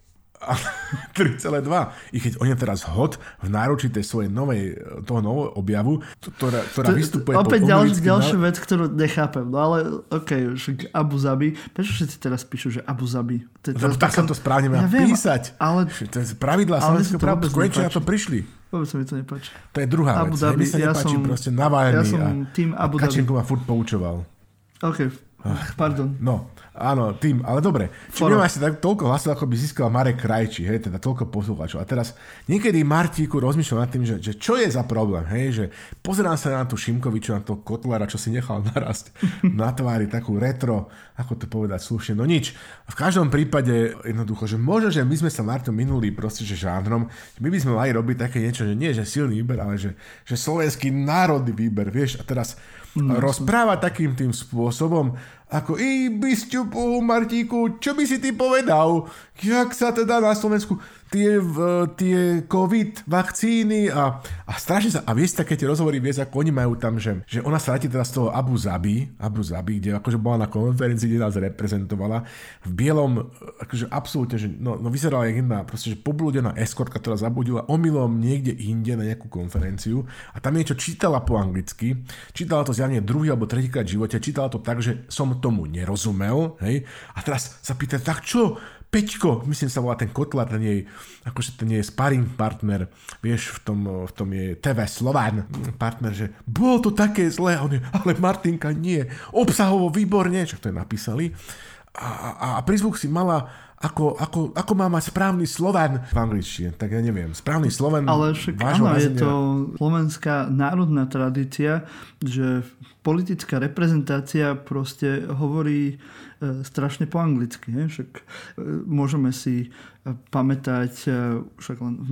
3,2. I keď on je teraz hod v náručí tej svojej novej, toho nového objavu, ktorá, ktorá to, vystupuje Opäť ďalš, ďalšia vec, ktorú nechápem. No ale OK, však Abu Zabi. Prečo všetci teraz píšu, že Abu Zabi? To Lebo tak sa to správne má ja písať. Ale, to je pravidla slovenského práva. Konečne na to prišli. Vôbec sa mi to nepáči. To je druhá Abu vec. Dhabi, sa ja nepáči som, proste Navalny ja som tým Abu a Kačenko ma furt poučoval. OK, pardon. No, Áno, tým, ale dobre. Či nemáš si tak toľko hlasov, ako by získal Marek Krajči, hej, teda toľko poslucháčov. A teraz niekedy Martíku rozmýšľam nad tým, že, že čo je za problém, hej, že pozerám sa na tú Šimkoviču, na toho Kotlára, čo si nechal narast na tvári, takú retro, ako to povedať slušne, no nič. V každom prípade jednoducho, že možno, že my sme sa Marto minuli proste, že žánrom, my by sme mali robiť také niečo, že nie, že silný výber, ale že, že slovenský národný výber, vieš, a teraz no, rozpráva takým tým spôsobom, ako i bisťupu Martíku, čo by si ty povedal? Jak sa teda na Slovensku tie, tie COVID vakcíny a, a strašne sa, a vieš také tie rozhovory, vieš, ako oni majú tam, že, že ona sa vráti teda z toho Abu Zabi, Abu Zabi, kde akože bola na konferencii, kde nás reprezentovala, v bielom, akože absolútne, že no, no vyzerala jak jedna proste, že poblúdená eskortka, ktorá zabudila omylom niekde inde na nejakú konferenciu a tam niečo čítala po anglicky, čítala to zjavne druhý alebo tretíkrát v živote, čítala to tak, že som tomu nerozumel, hej, a teraz sa pýta, tak čo, Peťko, myslím sa volá ten Kotlar, ten jej, akože ten jej sparring partner, vieš, v tom, v tom je TV Slován partner, že bolo to také zlé, on je, ale Martinka nie, obsahovo výborne, čo to je napísali. A, a, a prízvuk si mala ako, ako, ako má mať správny Slovan v angličtine, tak ja neviem. Správny Slovan Ale však áno, je to slovenská národná tradícia, že politická reprezentácia proste hovorí E, strašne po anglicky. He? Však e, môžeme si e, pamätať však len v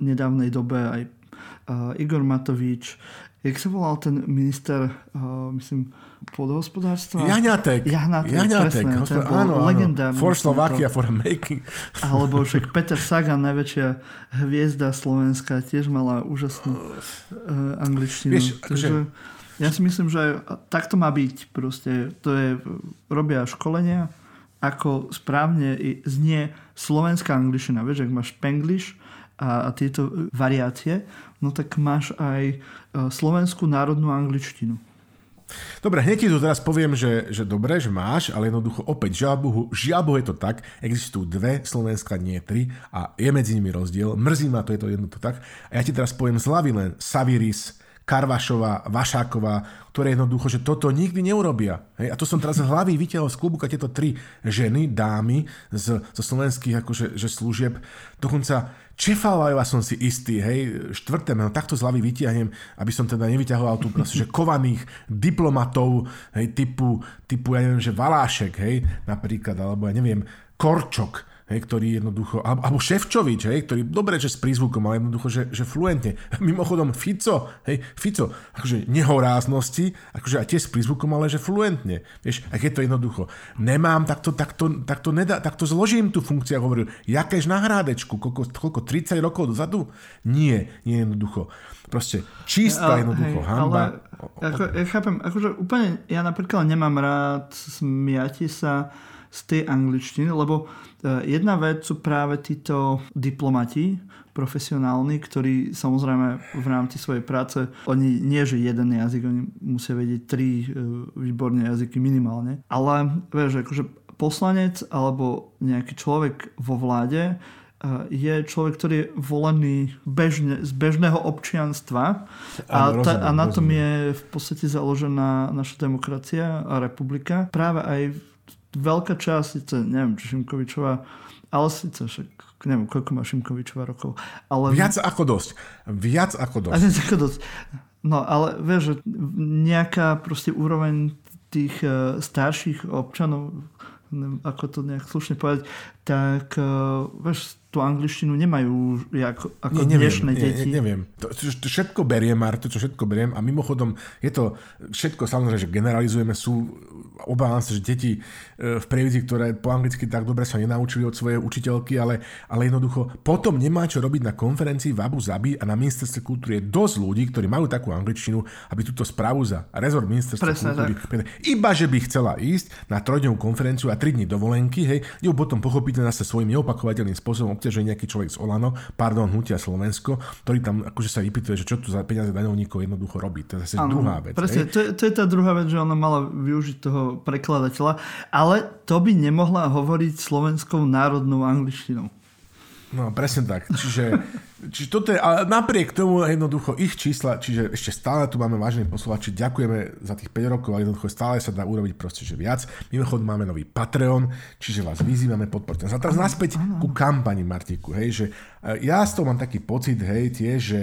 nedávnej dobe aj Igor Matovič, jak sa volal ten minister, myslím, podhospodárstva? Jahňatek. Jahňatek, Jahňatek. presne. Hospo- áno, legenda. For Slovakia, for making. Alebo však Peter Sagan, najväčšia hviezda Slovenska, tiež mala úžasnú uh, angličtinu. Vieš, Takže... Že ja si myslím, že takto má byť. Proste to je, robia školenia, ako správne znie slovenská angličtina. Vieš, ak máš penglish a, a tieto variácie, no tak máš aj e, slovenskú národnú angličtinu. Dobre, hneď ti tu teraz poviem, že, že dobre, že máš, ale jednoducho opäť, žiaľ Bohu, žiaľ Bohu je to tak, existujú dve Slovenska, nie tri a je medzi nimi rozdiel, mrzí ma to, je to jedno tak. A ja ti teraz poviem z hlavy len Saviris, Karvašová, Vašáková, ktoré jednoducho, že toto nikdy neurobia. Hej? A to som teraz hlavy vytiahol z klubu, tieto tri ženy, dámy z, zo slovenských akože, že služieb, dokonca Čefalajova som si istý, hej, štvrté meno, takto z hlavy vytiahnem, aby som teda nevyťahoval tu proste, že kovaných diplomatov, hej, typu, typu, ja neviem, že Valášek, hej, napríklad, alebo ja neviem, Korčok, hej, ktorý jednoducho, alebo Ševčovič, hej, ktorý dobre, že s prízvukom, ale jednoducho, že, že fluentne. Mimochodom Fico, hej, Fico, akože nehoráznosti, akože aj tie s prízvukom, ale že fluentne. Vieš, a keď to jednoducho nemám, tak to, tak to, tak to, nedá, tak to zložím tú funkciu hovoril, jakéž na hrádečku, koľko, koľko 30 rokov dozadu? Nie, nie jednoducho. Proste čistá jednoducho hej, hamba. Ale, ako, ja chápem, akože úplne, ja napríklad nemám rád smiati sa z tej angličtiny, lebo jedna vec sú práve títo diplomati, profesionálni, ktorí samozrejme v rámci svojej práce, oni nie že jeden jazyk, oni musia vedieť tri e, výborné jazyky minimálne. Ale vieš, akože poslanec alebo nejaký človek vo vláde e, je človek, ktorý je volený bežne, z bežného občianstva a, ta, a na tom je v podstate založená naša demokracia a republika. Práve aj veľká časť, síce neviem, či Šimkovičová, ale síce však neviem, koľko má Šimkovičová rokov. Ale... Viac ako dosť. Viac ako dosť. viac ako dosť. No ale vieš, že nejaká proste úroveň tých uh, starších občanov, neviem, ako to nejak slušne povedať, tak uh, vieš, tú angličtinu nemajú ako, ako nie, neviem, dnešné nie, deti. Nie, neviem. To, to, to všetko beriem, Marto, to všetko beriem a mimochodom je to všetko samozrejme, že generalizujeme, sú obávam sa, že deti e, v prievidzi, ktoré po anglicky tak dobre sa nenaučili od svojej učiteľky, ale, ale jednoducho potom nemá čo robiť na konferencii v Abu Zabi a na ministerstve kultúry je dosť ľudí, ktorí majú takú angličtinu, aby túto správu za rezort ministerstva kultúry, tak. iba že by chcela ísť na trojdňovú konferenciu a tri dní dovolenky, hej, ju potom pochopiť pochopiteľne zase svojím neopakovateľným spôsobom obťažuje nejaký človek z Olano, pardon, hnutia Slovensko, ktorý tam akože sa vypýtuje, že čo tu za peniaze daňovníkov jednoducho robí. To je zase ano, druhá vec. Presne, to je, to je tá druhá vec, že ona mala využiť toho prekladateľa, ale to by nemohla hovoriť slovenskou národnou angličtinou. No, presne tak. Čiže, čiže toto je, ale napriek tomu jednoducho ich čísla, čiže ešte stále tu máme vážne posluchači, ďakujeme za tých 5 rokov, ale jednoducho stále sa dá urobiť proste, že viac. Mimochodom máme nový Patreon, čiže vás vyzývame, podporte. A teraz naspäť ku kampani, Martiku, hej, že e, ja z toho mám taký pocit, hej, tie, že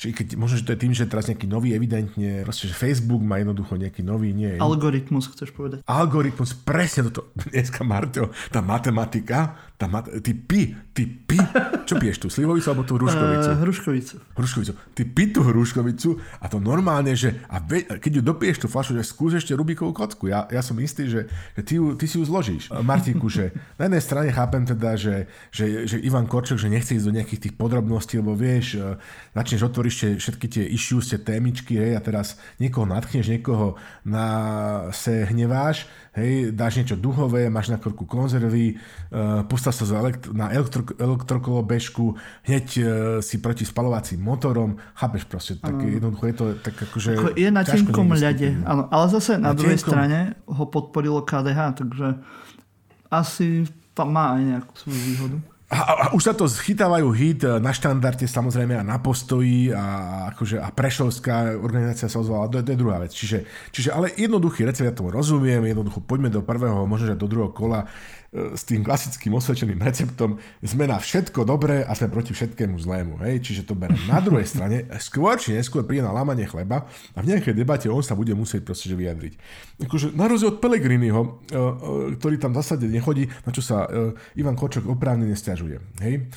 že keď, možno, že to je tým, že teraz nejaký nový evidentne, proste, že Facebook má jednoducho nejaký nový, nie. Algoritmus, chceš povedať. Algoritmus, presne toto. Dneska, Marto, tá matematika, tá mat- ty pi, ty pi, čo piješ tu, slivovicu alebo tú hruškovicu? Uh, hruškovicu. Hruškovicu. Ty tú hruškovicu a to normálne, že a ve, keď ju dopiješ tú fľašu, že skús ešte Rubikovú kocku. Ja, ja som istý, že, že ty, ju, ty si ju zložíš. Martiku, že na jednej strane chápem teda, že, že, že Ivan Korčok, že nechce ísť do nejakých tých podrobností, lebo vieš, e, začneš otvoriť ešte všetky tie issues, tie témičky, hej, a teraz niekoho nadchneš, niekoho na se hneváš, hej, dáš niečo duhové, máš na krku konzervy, uh, postav sa elekt- na elektro- elektrokolobežku, hneď uh, si proti spalovacím motorom, chápeš proste, tak ano. jednoducho je to tak akože... Ako je na tenkom ľade, áno, ale zase na, na druhej tenkom... strane ho podporilo KDH, takže asi tam má aj nejakú svoju výhodu. A, a už sa to schytávajú hit e, na štandarte samozrejme a na postoji a, akože, a Prešovská organizácia sa ozvala, to, to je druhá vec. Čiže, čiže ale jednoduchý recept, ja tomu rozumiem, jednoducho poďme do prvého, možno že do druhého kola s tým klasickým osvedčeným receptom sme na všetko dobré a sme proti všetkému zlému. Hej? Čiže to berem. Na druhej strane, skôr či neskôr príde na lámanie chleba a v nejakej debate on sa bude musieť proste vyjadriť. Akože na rozdiel od Pelegriniho, e, e, ktorý tam v zásade nechodí, na čo sa Ivan Kočok oprávne nestiažuje. Hej?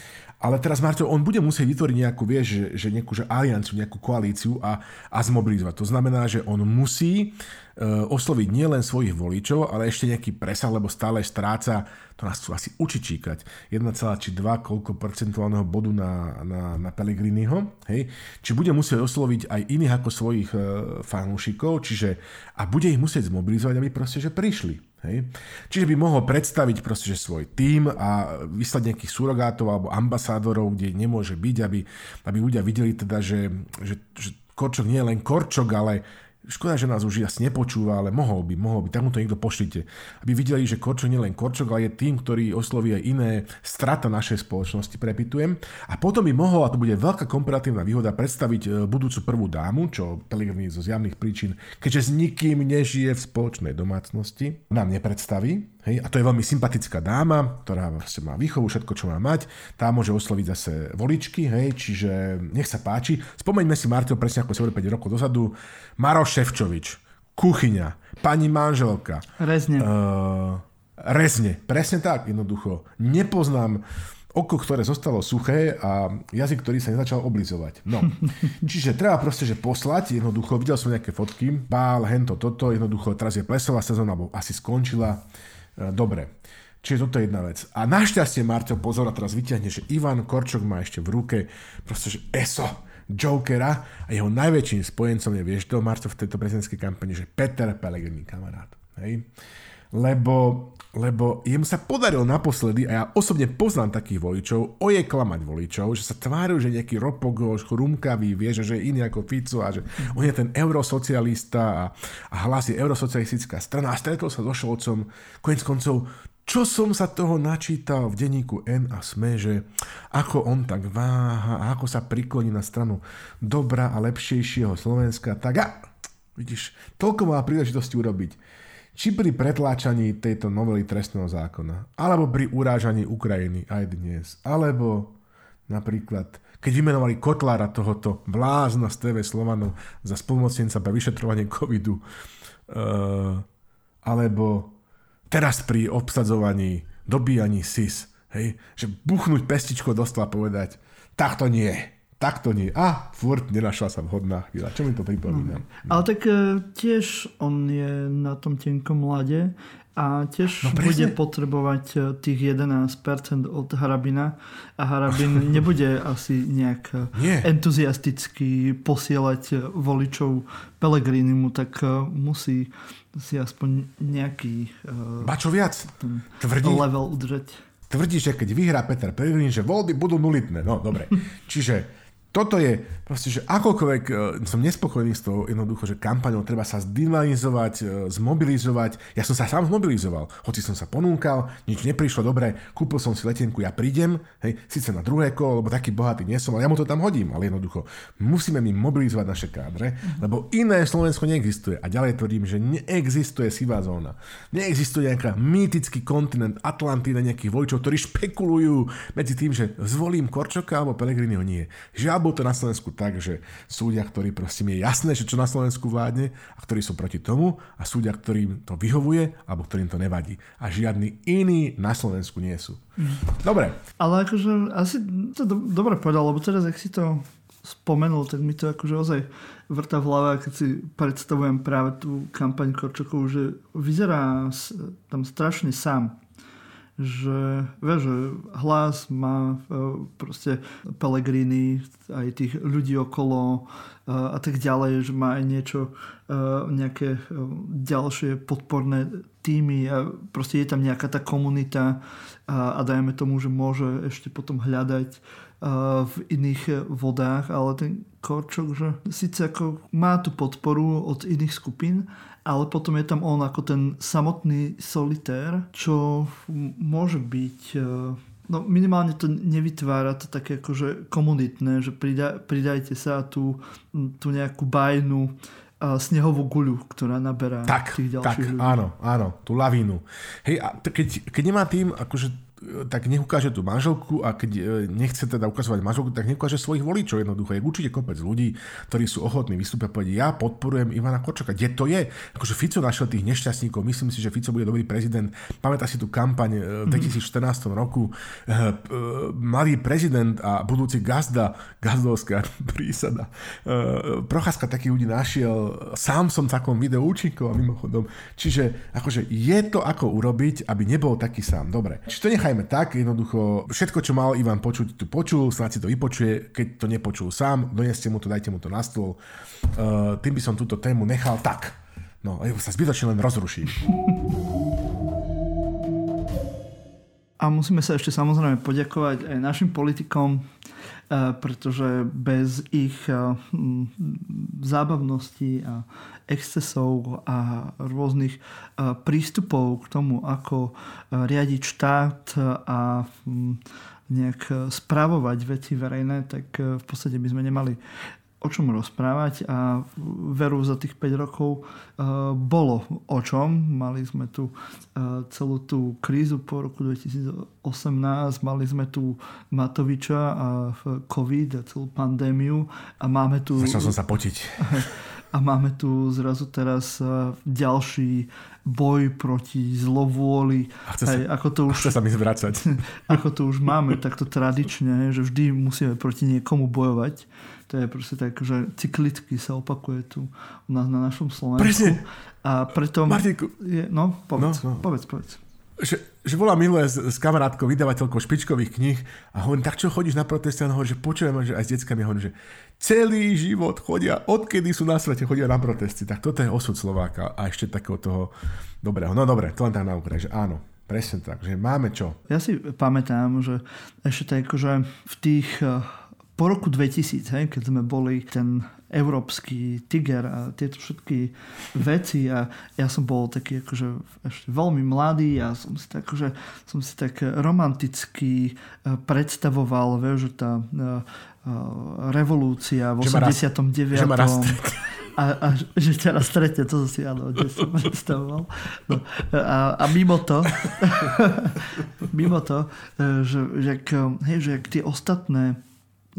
Ale teraz, Marto, on bude musieť vytvoriť nejakú, vieš, že, že nejakú že alianciu, nejakú koalíciu a, a zmobilizovať. To znamená, že on musí E, osloviť nielen svojich voličov, ale ešte nejaký presah, lebo stále stráca, to nás chcú asi učičíkať, 1,2 koľko percentuálneho bodu na, na, na Pellegriniho, hej, či bude musieť osloviť aj iných ako svojich e, fanúšikov, čiže a bude ich musieť zmobilizovať, aby proste, že prišli. Hej. Čiže by mohol predstaviť proste, že svoj tím a vyslať nejakých surogátov alebo ambasádorov, kde nemôže byť, aby, aby ľudia videli teda, že, že, že Korčok nie je len Korčok, ale Škoda, že nás už asi nepočúva, ale mohol by, mohol by, tak mu to niekto pošlite. Aby videli, že Korčok nie len Korčok, ale je tým, ktorý osloví aj iné strata našej spoločnosti, prepitujem. A potom by mohol, a to bude veľká komparatívna výhoda, predstaviť e, budúcu prvú dámu, čo Pelegrini zo zjavných príčin, keďže s nikým nežije v spoločnej domácnosti, nám nepredstaví, Hej, a to je veľmi sympatická dáma, ktorá vlastne má výchovu, všetko, čo má mať. Tá môže osloviť zase voličky, hej, čiže nech sa páči. Spomeňme si Martio presne ako 5 rokov dozadu. Maroš Ševčovič, kuchyňa, pani manželka. Rezne. Uh, rezne, presne tak, jednoducho. Nepoznám oko, ktoré zostalo suché a jazyk, ktorý sa nezačal oblizovať. No, čiže treba proste, že poslať, jednoducho, videl som nejaké fotky, bál, hento, toto, jednoducho, teraz je plesová sezóna, alebo asi skončila dobre. Čiže toto je jedna vec. A našťastie, Marto, pozor, a teraz vyťahne, že Ivan Korčok má ešte v ruke proste, že ESO, Jokera a jeho najväčším spojencom je, vieš to, Marto, v tejto prezidentskej kampani, že Peter Pellegrini, kamarát. Hej? Lebo, lebo jemu sa podarilo naposledy, a ja osobne poznám takých voličov, oje klamať voličov, že sa tvárujú, že nejaký ropogoš, chrumkavý, vieš, že je iný ako Fico a že on je ten eurosocialista a, a hlas je eurosocialistická strana a stretol sa so Šolcom. Koniec koncov, čo som sa toho načítal v denníku N a SME, že ako on tak váha a ako sa prikloní na stranu dobra a lepšejšieho Slovenska, tak a vidíš, toľko má príležitosti urobiť. Či pri pretláčaní tejto novely trestného zákona, alebo pri urážaní Ukrajiny aj dnes, alebo napríklad keď vymenovali Kotlára tohoto blázna z TV Slovanov za spolumocnenca pre vyšetrovanie covidu, uh, alebo teraz pri obsadzovaní, dobíjaní SIS, hej, že buchnúť pestičko dostala povedať, tak to nie, tak to nie. A furt nenašla sa vhodná chvíľa. Čo mi to pripomína? Mm. Ale tak e, tiež on je na tom tenkom mlade a tiež no, bude potrebovať e, tých 11% od Harabina a Harabin nebude asi nejak e, Nie. entuziasticky posielať voličov Pelegrinimu, tak musí si aspoň nejaký Ba čo viac? Tvrdí, level udržať. tvrdí, že keď vyhrá Peter Pellegrini, že voľby budú nulitné. No, dobre. Čiže toto je proste, že akokoľvek e, som nespokojný s tou jednoducho, že kampaňou treba sa zdynamizovať, e, zmobilizovať. Ja som sa sám zmobilizoval, hoci som sa ponúkal, nič neprišlo dobre, kúpil som si letenku, ja prídem, hej, síce na druhé kolo, lebo taký bohatý nie som, ale ja mu to tam hodím, ale jednoducho musíme my mobilizovať naše kádre, lebo iné Slovensko neexistuje. A ďalej tvrdím, že neexistuje sivá zóna. Neexistuje nejaká mýtický kontinent Atlantída nejakých vojčov, ktorí špekulujú medzi tým, že zvolím Korčoka alebo Pelegriniho nie. Žiaľ bolo to na Slovensku tak, že sú ľudia, ktorí proste mi je jasné, že čo na Slovensku vládne a ktorí sú proti tomu a sú ľudia, ktorým to vyhovuje alebo ktorým to nevadí. A žiadni iní na Slovensku nie sú. Dobre. Ale akože asi to do, dobre povedal, lebo teraz, ak si to spomenul, tak mi to akože ozaj vrta v hlave, keď si predstavujem práve tú kampaň Korčokovú, že vyzerá tam strašne sám že, vieš, že hlas má e, proste Pelegrini, aj tých ľudí okolo e, a tak ďalej, že má aj niečo, e, nejaké ďalšie podporné týmy a proste je tam nejaká tá komunita a, a dajme tomu, že môže ešte potom hľadať v iných vodách, ale ten Korčok, že síce ako má tú podporu od iných skupín, ale potom je tam on ako ten samotný solitér, čo môže byť e, no minimálne to nevytvára to také akože komunitné, že pridaj, pridajte sa tú, tú nejakú bajnu a snehovú guľu, ktorá naberá tak, tých ďalších tak, ľudí. áno, áno, tú lavínu. Hej, a keď, keď nemá tým akože tak nech ukáže tú manželku a keď e, nechce teda ukazovať manželku, tak nech ukáže svojich voličov jednoducho. Je určite kopec ľudí, ktorí sú ochotní vystúpiť a povedať, ja podporujem Ivana Korčoka. Kde to je? Akože Fico našiel tých nešťastníkov, myslím si, že Fico bude dobrý prezident. Pamätá si tú kampaň e, v 2014 roku. E, mladý prezident a budúci gazda, gazdovská prísada. Procházka takých ľudí našiel. Sám som v takom videu účinkoval mimochodom. Čiže akože je to ako urobiť, aby nebol taký sám. Dobre. Čiže to nechaj nechajme tak, jednoducho všetko, čo mal Ivan počuť, tu počul, snáď si to vypočuje, keď to nepočul sám, doneste mu to, dajte mu to na stôl. Uh, tým by som túto tému nechal tak. No, sa zbytočne len rozruší. A musíme sa ešte samozrejme poďakovať aj našim politikom, eh, pretože bez ich eh, zábavností a excesov a rôznych prístupov k tomu, ako riadiť štát a nejak spravovať veci verejné, tak v podstate by sme nemali o čom rozprávať a veru za tých 5 rokov bolo o čom. Mali sme tu celú tú krízu po roku 2018, mali sme tu Matoviča a COVID a celú pandémiu a máme tu... Začal som sa potiť. a máme tu zrazu teraz e, ďalší boj proti zlovôli. A chce sa, Aj, ako to už, chce sa mi zvracať. Ako to už máme takto tradične, že vždy musíme proti niekomu bojovať. To je proste tak, že cyklicky sa opakuje tu u nás na našom Slovensku. Presne. A preto... Martinku. Je, no, povedz, no, no. povedz, povedz že, že volá minulé s, s kamarátkou, vydavateľkou špičkových kníh a hovorím, tak čo chodíš na protesty? A hovorí, že počujem, že aj s deckami hovorím, že celý život chodia, odkedy sú na svete, chodia na protesty. Tak toto je osud Slováka a ešte takého toho dobrého. No dobre, to len tak na že áno, presne tak, že máme čo. Ja si pamätám, že ešte tak, že v tých eh, po roku 2000, hej, keď sme boli ten európsky tiger a tieto všetky veci a ja som bol taký akože ešte veľmi mladý a som si tak, akože, som si tak romanticky e, predstavoval, vieš, že tá e, e, revolúcia v 89. Že ma a, a že ťa raz stretne, to si áno, že som predstavoval. No, a, a mimo to, mimo to, že, že, hej, že tie ostatné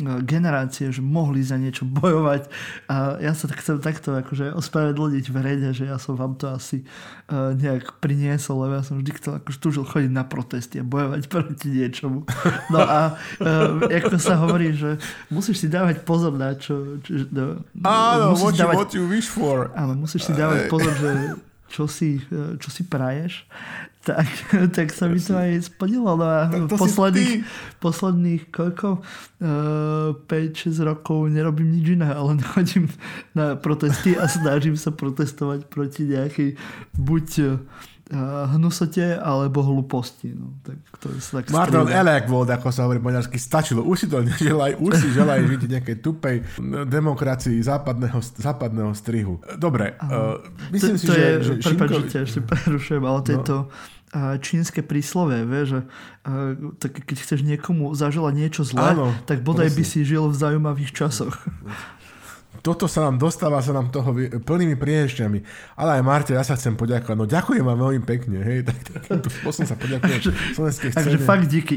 generácie, že mohli za niečo bojovať a ja sa tak chcem takto akože ospravedlniť verejne, že ja som vám to asi uh, nejak priniesol, lebo ja som vždy chcel akože túžil chodiť na protesty a bojovať proti niečomu. No a uh, ako sa hovorí, že musíš si dávať pozor na čo... čo no, Áno, what, dávať, what you wish for. Áno, musíš si dávať pozor, že čo si, čo si praješ tak, tak sa mi to aj splnilo. No a to posledných, posledných koľko? Uh, eh, 5-6 rokov nerobím nič iné, ale chodím na protesty a snažím sa protestovať proti nejakej buď hnusote alebo hlúposti. No, tak to je tak Martin Elek bol, ako sa hovorí maďarsky, stačilo. Už si to neželaj, už si želaj žiť nejakej tupej demokracii západného, západného strihu. Dobre, uh, myslím to, si, to že... Je, že prepáč, že ťa ešte prerušujem, ale no. tieto čínske príslove, vie, že tak keď chceš niekomu zaželať niečo zlé, Áno, tak bodaj presne. by si žil v zaujímavých časoch toto sa nám dostáva sa nám toho plnými priehešťami. Ale aj Marte, ja sa chcem poďakovať. No ďakujem vám veľmi pekne. Hej, tak, takýmto spôsobom sa poďakujem slovenskej scéne. Takže fakt díky.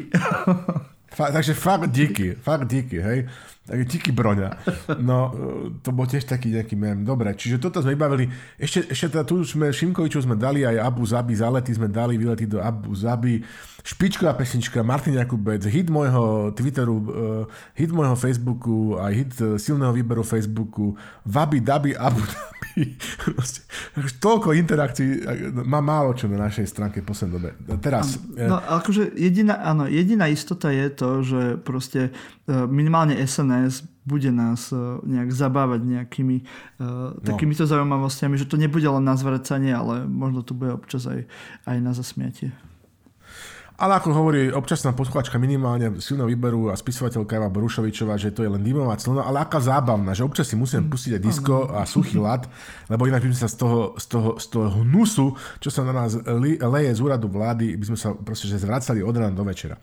Fa, takže fakt díky, fakt díky, hej. Takže díky Broňa. No, to bol tiež taký nejaký mem. Dobre, čiže toto sme vybavili. Ešte, ešte teda tu sme Šimkoviču sme dali aj Abu Zabi, zalety sme dali, vylety do Abu Zabi. Špičková pesnička, Martin Jakubec, hit môjho Twitteru, uh, hit môjho Facebooku, aj hit uh, silného výberu Facebooku, Vabi Dabi Abu Dhabi. Toľko interakcií, má málo čo na našej stránke v poslednej dobe. Teraz. No, akože jediná, áno, jediná istota je to, že proste minimálne SNS bude nás e, nejak zabávať nejakými uh, takýmito no. zaujímavostiami, že to nebude len na zvracanie, ale možno to bude občas aj, aj na zasmiatie. Ale ako hovorí občasná posluchačka minimálne silného výberu a spisovateľka Eva Borušovičová, že to je len dymová clona, ale aká zábavná, že občas si musím pustiť aj disko a suchý lat, lebo inak by sme sa z toho, z toho, z toho hnusu, čo sa na nás li, leje z úradu vlády, by sme sa proste že zvracali od rána do večera.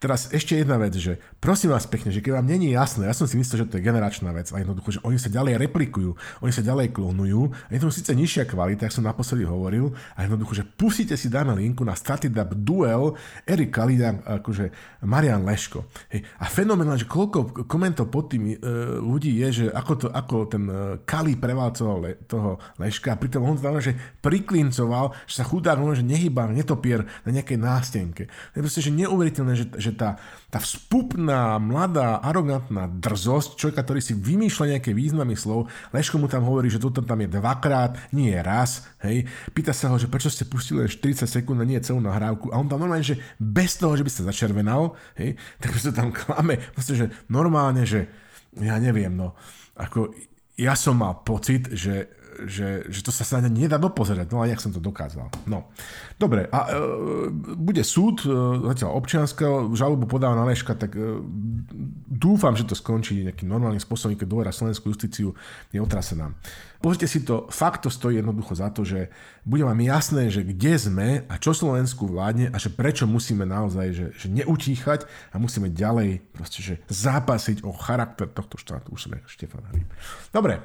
Teraz ešte jedna vec, že prosím vás pekne, že keď vám není jasné, ja som si myslel, že to je generačná vec a jednoducho, že oni sa ďalej replikujú, oni sa ďalej klonujú, a je to síce nižšia kvalita, ako som naposledy hovoril, a jednoducho, že pustite si, dáme linku na Statidab Duel, Erik Kalidan, akože Marian Leško. Hej. A fenomenálne, že koľko komentov pod tým e, ľudí je, že ako, to, ako ten e, Kali prevalcoval le, toho Leška a pritom on znamená, že priklincoval, že sa chudák že nehybal netopier na nejakej nástenke. To je proste, že neuveriteľné, že, že tá, tá vzpupná, mladá, arogantná drzosť človeka, ktorý si vymýšľa nejaké významy slov, Leško mu tam hovorí, že toto tam je dvakrát, nie raz, hej. Pýta sa ho, že prečo ste pustili len 40 sekúnd a nie celú nahrávku a on tam normálne, že bez toho, že by sa začervenal, hej, tak sa tam klame, proste, že normálne, že ja neviem, no, ako ja som mal pocit, že že, že to sa sa nedá dopozerať, no a jak som to dokázal. No, dobre, a e, bude súd, e, zatiaľ občianského, žalobu podáva na Leška, tak e, dúfam, že to skončí nejakým normálnym spôsobom, keď dôvera slovenskú justíciu je otrasená. Pozrite si to, fakt to stojí jednoducho za to, že bude vám jasné, že kde sme a čo Slovensku vládne a že prečo musíme naozaj že, že neutíchať a musíme ďalej proste, že zápasiť o charakter tohto štátu. Už som Štefan Hríb. Dobre.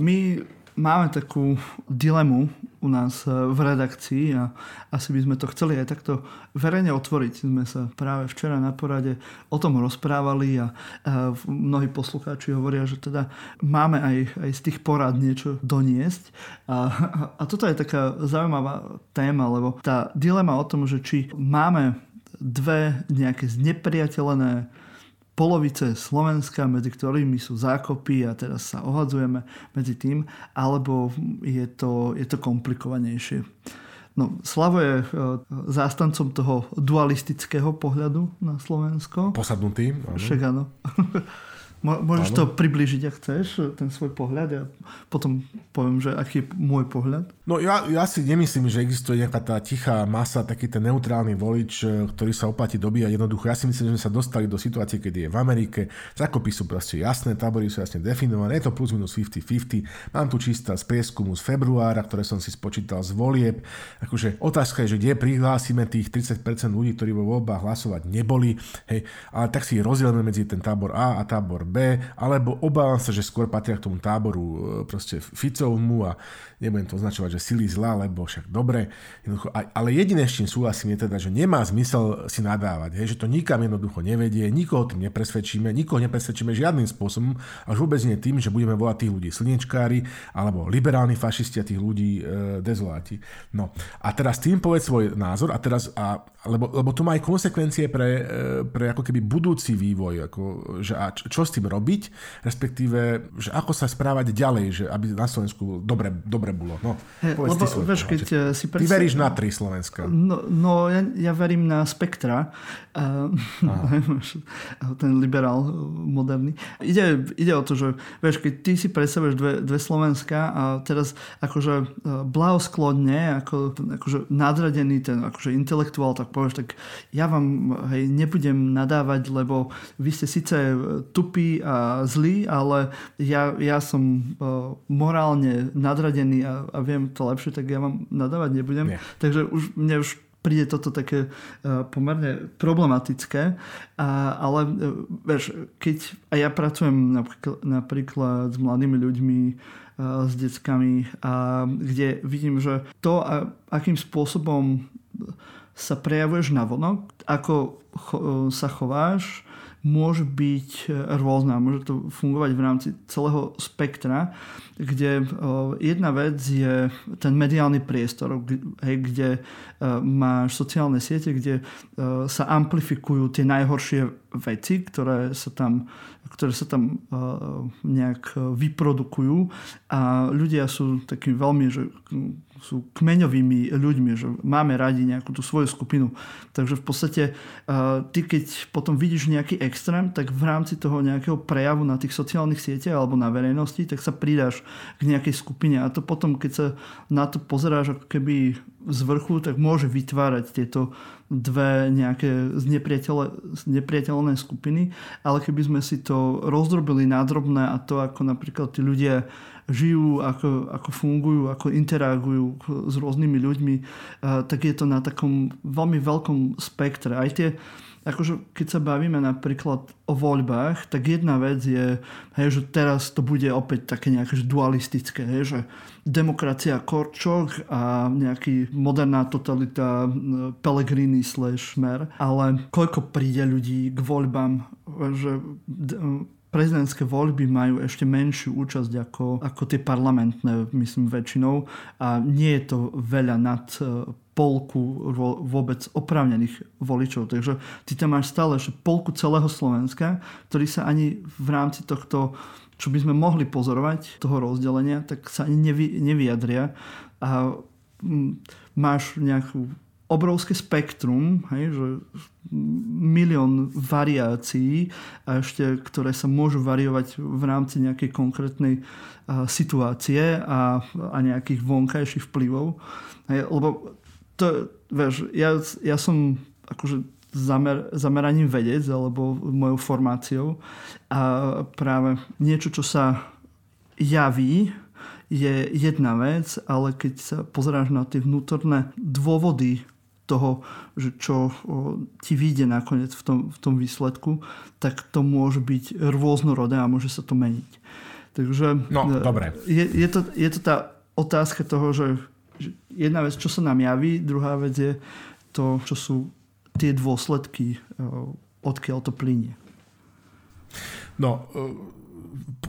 My máme takú dilemu u nás e, v redakcii a asi by sme to chceli aj takto verejne otvoriť. Sme sa práve včera na porade o tom rozprávali a, mnohí poslucháči hovoria, že teda máme aj, aj z tých porad niečo doniesť. A, a toto je taká zaujímavá téma, lebo tá dilema o tom, že či máme dve nejaké znepriateľené polovice Slovenska, medzi ktorými sú zákopy a teraz sa ohadzujeme medzi tým, alebo je to, je to komplikovanejšie. No, Slavo je e, zástancom toho dualistického pohľadu na Slovensko. Posadnutý. Áno. Však áno. Môžeš ano. to približiť, ak chceš, ten svoj pohľad. Ja potom poviem, že aký je môj pohľad. No ja, ja si nemyslím, že existuje nejaká tá tichá masa, taký ten neutrálny volič, e, ktorý sa oplatí dobíjať jednoducho. Ja si myslím, že sme sa dostali do situácie, kedy je v Amerike. Zákopy sú proste jasné, tábory sú jasne definované. Je to plus minus 50-50. Mám tu čísta z prieskumu z februára, ktoré som si spočítal z volieb. Akože otázka je, že kde prihlásime tých 30% ľudí, ktorí vo voľbách hlasovať neboli. Hej, ale tak si rozdielme medzi ten tábor A a tábor B, alebo obávam sa, že skôr patria k tomu táboru e, proste Ficovmu a nebudem to označovať, že sily zla, lebo však dobre. Ale jediné, s čím súhlasím, je teda, že nemá zmysel si nadávať, hej, že to nikam jednoducho nevedie, nikoho tým nepresvedčíme, nikoho nepresvedčíme žiadnym spôsobom, až vôbec nie tým, že budeme volať tých ľudí slnečkári alebo liberálni fašisti a tých ľudí e, dezoláti. No a teraz tým povedz svoj názor a teraz, a, lebo, lebo to má aj konsekvencie pre, e, pre ako keby budúci vývoj, ako, že a čo s tým robiť, respektíve, že ako sa správať ďalej, že aby na Slovensku dobre, dobre bolo. No, lebo, vieš, keď si predstav... Ty veríš na tri Slovenska. No, no ja, ja verím na spektra. Uh, ten liberál moderný. Ide, ide o to, že vieš, keď ty si predstavuješ dve, dve Slovenska a teraz akože blahosklodne, ako, akože nadradený ten akože intelektuál, tak povieš, tak ja vám hej, nebudem nadávať, lebo vy ste síce tupí a zlí, ale ja, ja som morálne nadradený a, a viem to lepšie, tak ja vám nadávať nebudem. Nie. Takže už mne už príde toto také uh, pomerne problematické, a, ale uh, vieš, keď a ja pracujem napríklad, napríklad s mladými ľuďmi, uh, s deckami, a, kde vidím, že to, a, akým spôsobom sa prejavuješ na vonok, ako cho, sa chováš, môže byť rôzna. Môže to fungovať v rámci celého spektra, kde jedna vec je ten mediálny priestor, kde máš sociálne siete, kde sa amplifikujú tie najhoršie veci, ktoré sa tam, ktoré sa tam nejak vyprodukujú a ľudia sú takí veľmi, že sú kmeňovými ľuďmi, že máme radi nejakú tú svoju skupinu. Takže v podstate ty keď potom vidíš nejaký extrém, tak v rámci toho nejakého prejavu na tých sociálnych sieťach alebo na verejnosti, tak sa pridáš k nejakej skupine a to potom, keď sa na to pozeráš ako keby z vrchu, tak môže vytvárať tieto dve nejaké znepriateľné skupiny, ale keby sme si to rozdrobili nádrobné a to, ako napríklad tí ľudia žijú, ako, ako fungujú, ako interagujú s rôznymi ľuďmi, tak je to na takom veľmi veľkom spektre. Aj tie, akože keď sa bavíme napríklad o voľbách, tak jedna vec je, hej, že teraz to bude opäť také nejaké dualistické, hej, že demokracia Korčok a nejaký moderná totalita Pellegrini slash Mer, ale koľko príde ľudí k voľbám, že prezidentské voľby majú ešte menšiu účasť ako, ako tie parlamentné, myslím, väčšinou a nie je to veľa nad e, polku vôbec oprávnených voličov. Takže ty tam máš stále že polku celého Slovenska, ktorý sa ani v rámci tohto čo by sme mohli pozorovať, toho rozdelenia, tak sa ani nevy, nevyjadria. A máš nejakú obrovské spektrum, hej, že milión variácií a ešte, ktoré sa môžu variovať v rámci nejakej konkrétnej uh, situácie a, a nejakých vonkajších vplyvov. Hej, lebo to, vieš, ja, ja som akože zamer, zameraním vedec alebo mojou formáciou a práve niečo, čo sa javí, je jedna vec, ale keď sa pozeráš na tie vnútorné dôvody toho, že čo ti vyjde nakoniec v tom, v tom výsledku, tak to môže byť rôznorodé a môže sa to meniť. Takže no, e, dobre. Je, je, to, je to tá otázka toho, že, že jedna vec, čo sa nám javí, druhá vec je to, čo sú tie dôsledky, e, odkiaľ to plinie. No, e,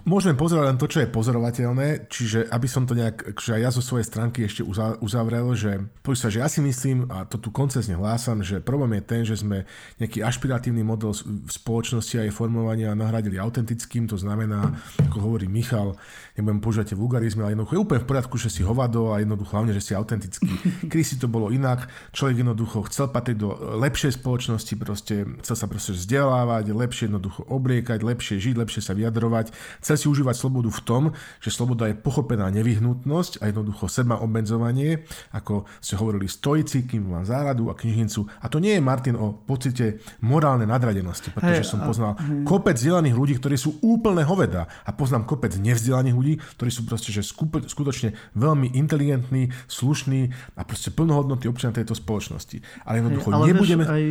môžeme pozerať len to, čo je pozorovateľné, čiže aby som to nejak, že ja zo svojej stránky ešte uzavrel, že sa, že ja si myslím, a to tu koncesne hlásam, že problém je ten, že sme nejaký ašpiratívny model v spoločnosti a jej formovania nahradili autentickým, to znamená, ako hovorí Michal, nebudem používať vulgarizmy, ale jednoducho je úplne v poriadku, že si hovado a jednoducho hlavne, že si autentický. Kedy si to bolo inak, človek jednoducho chcel patriť do lepšej spoločnosti, proste chcel sa proste vzdelávať, lepšie jednoducho obliekať, lepšie žiť, lepšie sa vyjadrovať, Chce si užívať slobodu v tom, že sloboda je pochopená nevyhnutnosť a jednoducho seba obmedzovanie, ako ste hovorili stoici, kým mám záradu a knižnicu. A to nie je, Martin, o pocite morálnej nadradenosti, pretože hey, som poznal a, kopec vzdelaných ľudí, ktorí sú úplne hoveda a poznám kopec nevzdelaných ľudí, ktorí sú proste že skutočne veľmi inteligentní, slušní a proste plnohodnotní občania tejto spoločnosti. Ale jednoducho hey, ale nebudeme... Vieš, aj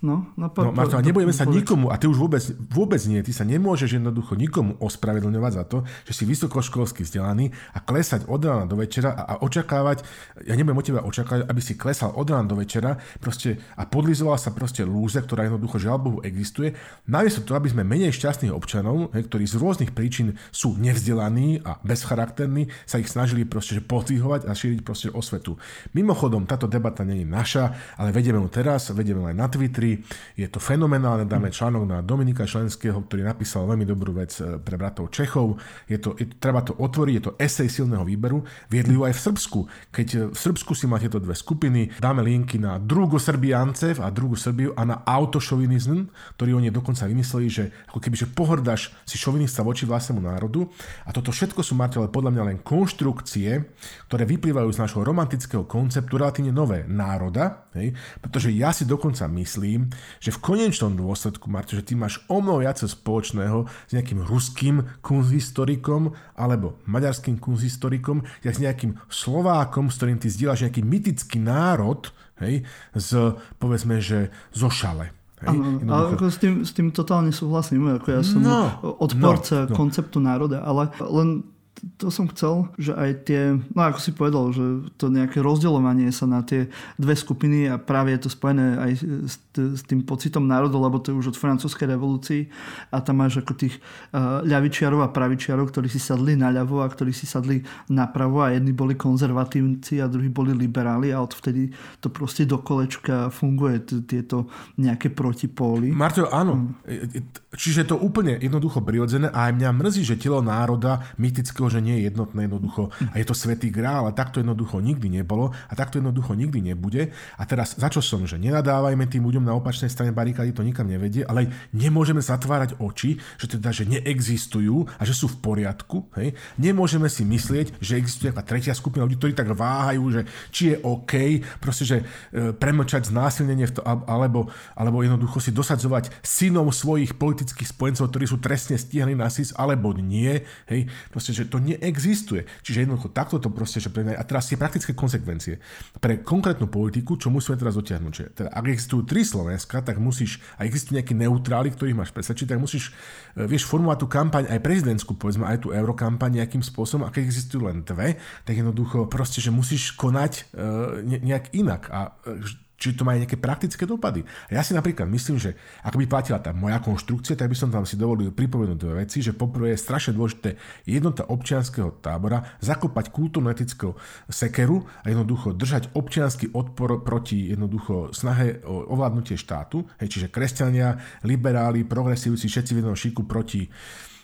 No, no, po, no Marto, a nebudeme sa nikomu, a ty už vôbec, vôbec nie, ty sa nemôžeš jednoducho nikomu ospravedlňovať za to, že si vysokoškolsky vzdelaný a klesať od rána do večera a, a očakávať, ja nebudem od teba očakávať, aby si klesal od rána do večera proste, a podlizovala sa proste lúze, ktorá jednoducho žiaľ Bohu existuje, namiesto toho, aby sme menej šťastných občanov, he, ktorí z rôznych príčin sú nevzdelaní a bezcharakterní, sa ich snažili proste že podvihovať a šíriť proste osvetu. Mimochodom, táto debata nie je naša, ale vedieme ju teraz, vedieme aj na Twitteri, Je to fenomenálne, dáme článok na Dominika Členského, ktorý napísal veľmi dobrú vec e, pre bratov Čechov. Je to, je, treba to otvoriť, je to esej silného výberu. Viedli ho aj v Srbsku. Keď e, v Srbsku si máte tieto dve skupiny, dáme linky na drugo Srbiancev a druhú Srbiu a na autošovinizm, ktorý oni dokonca vymysleli, že ako keby, že pohrdaš si šovinista voči vlastnému národu. A toto všetko sú, Marti, ale podľa mňa len konštrukcie, ktoré vyplývajú z nášho romantického konceptu relatívne nové národa, hej? pretože ja si dokonca myslím, že v konečnom dôsledku, Marto, že ty máš o mnoho viac spoločného s nejakým ruským kunzhistorikom alebo maďarským kunzhistorikom, ja s nejakým Slovákom, s ktorým ty zdieľaš nejaký mytický národ, hej, z, povedzme, že zo šale. Hej, ale ako s tým, s tým totálne súhlasím, ako ja som no, odporca no, no. konceptu národa, ale len to som chcel, že aj tie, no ako si povedal, že to nejaké rozdeľovanie sa na tie dve skupiny a práve je to spojené aj s, s tým pocitom národa, lebo to je už od francúzskej revolúcii a tam máš ako tých uh, ľavičiarov a pravičiarov, ktorí si sadli na ľavo a ktorí si sadli napravo a jedni boli konzervatívci a druhí boli liberáli a odvtedy to proste do kolečka funguje, tieto nejaké protipóly. Marto, áno. Mm. Čiže je to úplne jednoducho prirodzené a aj mňa mrzí, že telo národa mytického že nie je jednotné jednoducho a je to svetý grál a takto jednoducho nikdy nebolo a takto jednoducho nikdy nebude. A teraz za čo som, že nenadávajme tým ľuďom na opačnej strane barikády, to nikam nevedie, ale nemôžeme zatvárať oči, že teda, že neexistujú a že sú v poriadku. Hej? Nemôžeme si myslieť, že existuje nejaká tretia skupina ľudí, ktorí tak váhajú, že či je OK, proste, že e, premlčať znásilnenie v to, alebo, alebo jednoducho si dosadzovať synom svojich politických spojencov, ktorí sú trestne stíhaní na SIS, alebo nie. Hej? Proste, že to neexistuje. Čiže jednoducho takto to proste, že pre a teraz tie praktické konsekvencie. Pre konkrétnu politiku, čo musíme teraz dotiahnuť, že teda, ak existujú tri Slovenska, tak musíš, a existujú nejakí neutráli, ktorých máš presvedčiť, tak musíš, e, vieš, formovať tú kampaň aj prezidentskú, povedzme aj tú eurokampaň nejakým spôsobom, a keď existujú len dve, tak jednoducho proste, že musíš konať e, nejak inak. A e, či to má aj nejaké praktické dopady. Ja si napríklad myslím, že ak by platila tá moja konštrukcia, tak by som tam si dovolil pripomenúť dve veci, že poprvé je strašne dôležité jednota občianského tábora, zakopať kultúrno-etického sekeru a jednoducho držať občianský odpor proti jednoducho snahe o ovládnutie štátu, hej, čiže kresťania, liberáli, progresívci, všetci v jednom šiku proti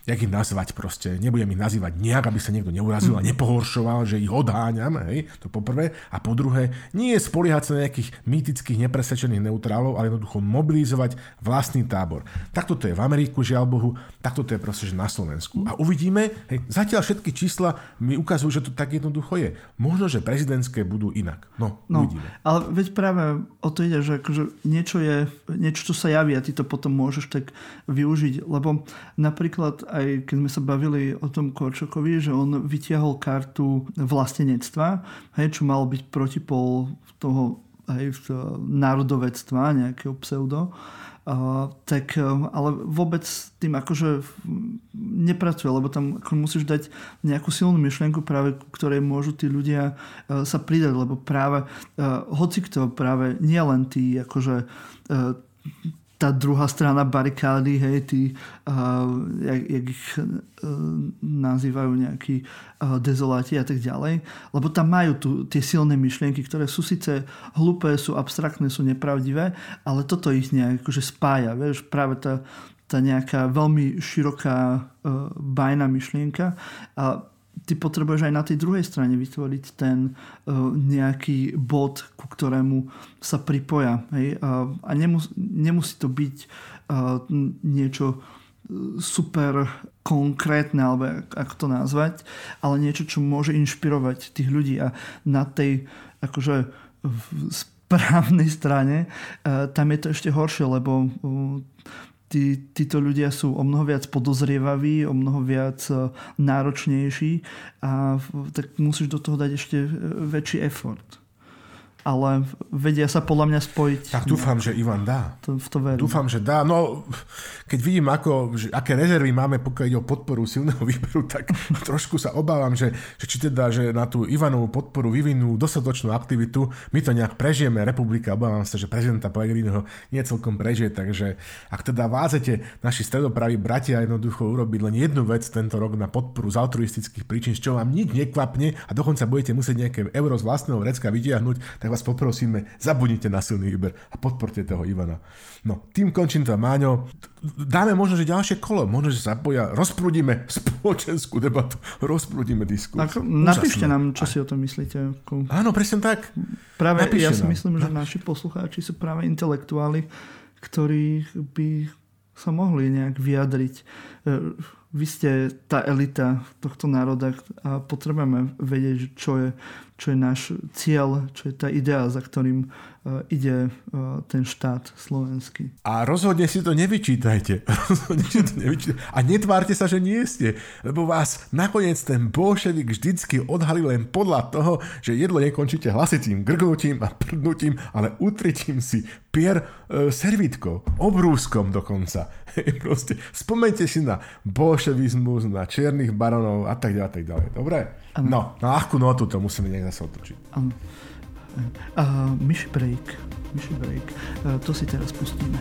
jak ich nazvať proste, nebudem ich nazývať nejak, aby sa niekto neurazil a mhm. nepohoršoval, že ich odháňam, hej, to po prvé. A po druhé, nie je spoliehať sa na nejakých mýtických nepresvedčených neutrálov, ale jednoducho mobilizovať vlastný tábor. Takto to je v Ameriku, žiaľ Bohu, takto to je proste že na Slovensku. A uvidíme, hej, zatiaľ všetky čísla mi ukazujú, že to tak jednoducho je. Možno, že prezidentské budú inak. No, no uvidíme. Ale veď práve o to ide, že akože niečo je, niečo, čo sa javí a ty to potom môžeš tak využiť, lebo napríklad aj keď sme sa bavili o tom Korčokovi, že on vytiahol kartu vlastenectva, hej, čo malo byť protipol toho hej, národovectva, nejakého pseudo. Uh, tak, um, ale vôbec tým akože nepracuje, lebo tam ako musíš dať nejakú silnú myšlienku práve, ktorej môžu tí ľudia uh, sa pridať, lebo práve uh, hoci kto práve nie len tí akože uh, tá druhá strana barikády, hej, tí, uh, jak, jak ich uh, nazývajú nejakí uh, dezoláti a tak ďalej, lebo tam majú tu tie silné myšlienky, ktoré sú síce hlúpe, sú abstraktné, sú nepravdivé, ale toto ich nejak akože spája, vieš, práve tá, tá nejaká veľmi široká uh, bajná myšlienka. A ty potrebuješ aj na tej druhej strane vytvoriť ten uh, nejaký bod, ku ktorému sa pripoja. Hej? Uh, a nemus, nemusí to byť uh, niečo super konkrétne, alebo ako to nazvať, ale niečo, čo môže inšpirovať tých ľudí a na tej akože správnej strane tam je to ešte horšie, lebo tí, títo ľudia sú o mnoho viac podozrievaví, o mnoho viac e, náročnejší a tak musíš do toho dať ešte e, väčší effort ale vedia sa podľa mňa spojiť. Tak dúfam, že Ivan dá. To, v to verím. Dúfam, že dá. No, keď vidím, ako, že, aké rezervy máme, pokiaľ ide o podporu silného výberu, tak trošku sa obávam, že, že či teda, že na tú Ivanovú podporu vyvinú dostatočnú aktivitu, my to nejak prežijeme, republika, obávam sa, že prezidenta Pellegriniho nie celkom prežije, takže ak teda vázete naši stredopraví bratia jednoducho urobiť len jednu vec tento rok na podporu z altruistických príčin, z čoho vám nič nekvapne a dokonca budete musieť nejaké euro z vlastného vrecka vytiahnuť, tak vás poprosíme, zabudnite na silný výber a podporte toho Ivana. No, tým končím to, Máňo. Dáme možno, že ďalšie kolo, možno, že sa boja, rozprúdime spoločenskú debatu, rozprúdime diskusiu. Ako, napíšte nám, čo si o tom myslíte. Ako... Áno, presne tak. Práve napíšte ja si nám. myslím, že naši poslucháči sú práve intelektuáli, ktorí by sa mohli nejak vyjadriť. E, vy ste tá elita tohto národa a potrebujeme vedieť, čo je, čo je náš cieľ, čo je tá idea, za ktorým uh, ide uh, ten štát slovenský. A rozhodne si to nevyčítajte. Rozhodne si to nevyčítajte. A netvárte sa, že nie ste, lebo vás nakoniec ten bolševik vždycky odhalí len podľa toho, že jedlo nekončíte hlasitým grgnutím a prdnutím, ale utritím si pier uh, servítkou, obrúskom dokonca. Proste, spomente si na bolševizmus, na čiernych baronov a tak ďalej, tak ďalej. Dobre? Ano. No, na ľahkú notu to musíme nejak zase otočiť. Áno. Uh, myši break. Myši break. Uh, to si teraz pustíme.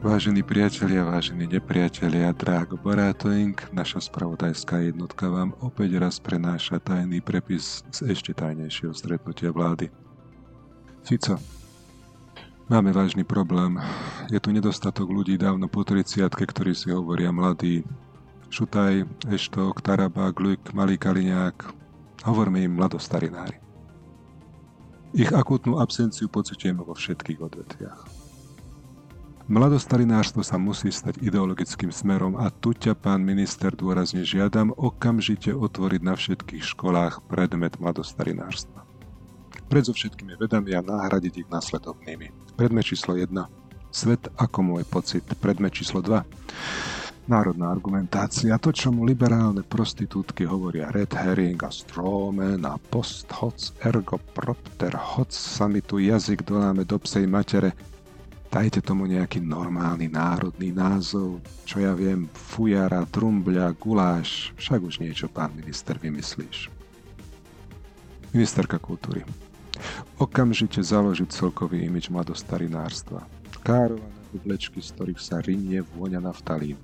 Vážení priatelia, vážení nepriatelia, Drágo Barátoing, naša spravodajská jednotka vám opäť raz prenáša tajný prepis z ešte tajnejšieho stretnutia vlády. Fico, máme vážny problém. Je tu nedostatok ľudí dávno po 30 ktorí si hovoria mladí. Šutaj, Eštok, Taraba, Gluik, Malý Kaliňák. Hovorme im mladostarinári. Ich akútnu absenciu pocitujeme vo všetkých odvetviach. Mladostarinárstvo sa musí stať ideologickým smerom a tu ťa, pán minister, dôrazne žiadam okamžite otvoriť na všetkých školách predmet mladostarinárstva. Predzo všetkými vedami a nahradiť ich následovnými. Predmet číslo 1. Svet ako môj pocit. Predmet číslo 2. Národná argumentácia. To, čo mu liberálne prostitútky hovoria red herring a strawman a post hoc ergo propter hoc sa mi tu jazyk doláme do psej matere, Dajte tomu nejaký normálny národný názov, čo ja viem, fujara, trumbľa, guláš, však už niečo, pán minister, vymyslíš. Ministerka kultúry. Okamžite založiť celkový imič mladostarinárstva. Kárované oblečky, z ktorých sa rinie vôňa naftalín.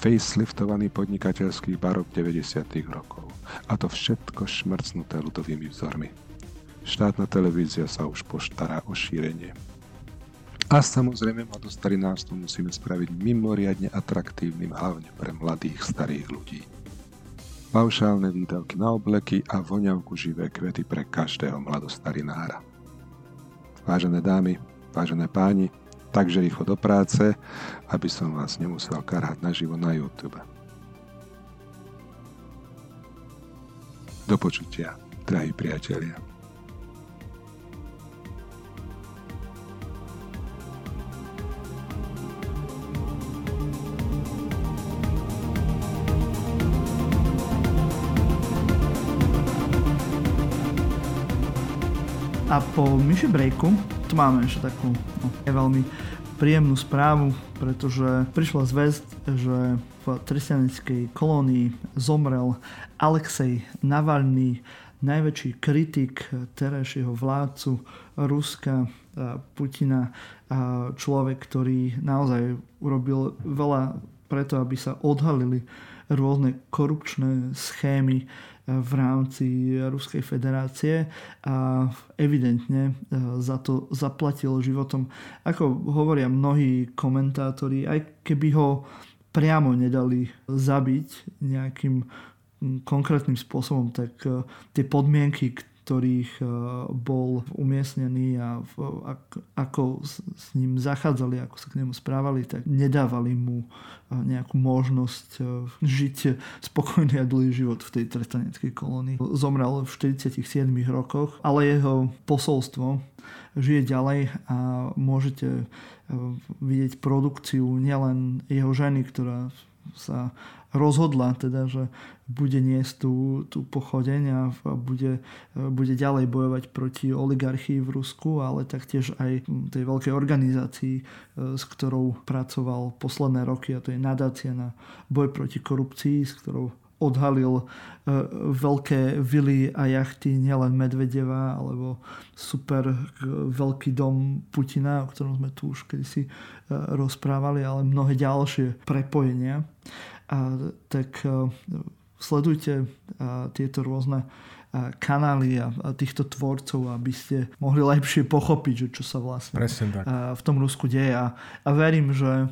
Faceliftovaný podnikateľský barok 90. rokov. A to všetko šmrcnuté ľudovými vzormi. Štátna televízia sa už poštará o šírenie. A samozrejme mladostarináctvo musíme spraviť mimoriadne atraktívnym hlavne pre mladých starých ľudí. Paušálne výdavky na obleky a voňavku živé kvety pre každého mladostarinára. Vážené dámy, vážené páni, takže rýchlo do práce, aby som vás nemusel karhať naživo na YouTube. Do počutia, drahí priatelia. A po myši breaku tu máme ešte takú no, veľmi príjemnú správu, pretože prišla zväzť, že v tresianickej kolónii zomrel Alexej Navalny, najväčší kritik terajšieho vládcu Ruska, Putina, človek, ktorý naozaj urobil veľa preto, aby sa odhalili rôzne korupčné schémy v rámci Ruskej federácie a evidentne e, za to zaplatil životom. Ako hovoria mnohí komentátori, aj keby ho priamo nedali zabiť nejakým konkrétnym spôsobom, tak e, tie podmienky, ktorých eh, bol umiestnený a ako s ním zachádzali, ako sa k nemu správali, tak nedávali mu eh, nejakú možnosť eh, žiť spokojný a dlhý život v tej trestaneckej kolónii. Zomrel v 47 rokoch, ale jeho posolstvo žije ďalej a môžete vidieť produkciu nielen jeho ženy, ktorá sa rozhodla teda, že bude niesť tú, tú pochodeň a bude, bude ďalej bojovať proti oligarchii v Rusku, ale taktiež aj tej veľkej organizácii, e, s ktorou pracoval posledné roky a to je nadácia na boj proti korupcii, s ktorou odhalil veľké vily a jachty nielen Medvedeva alebo super veľký dom Putina, o ktorom sme tu už kedysi rozprávali, ale mnohé ďalšie prepojenia. Tak sledujte tieto rôzne kanály a týchto tvorcov, aby ste mohli lepšie pochopiť, že čo sa vlastne v tom Rusku deje. A, a verím, že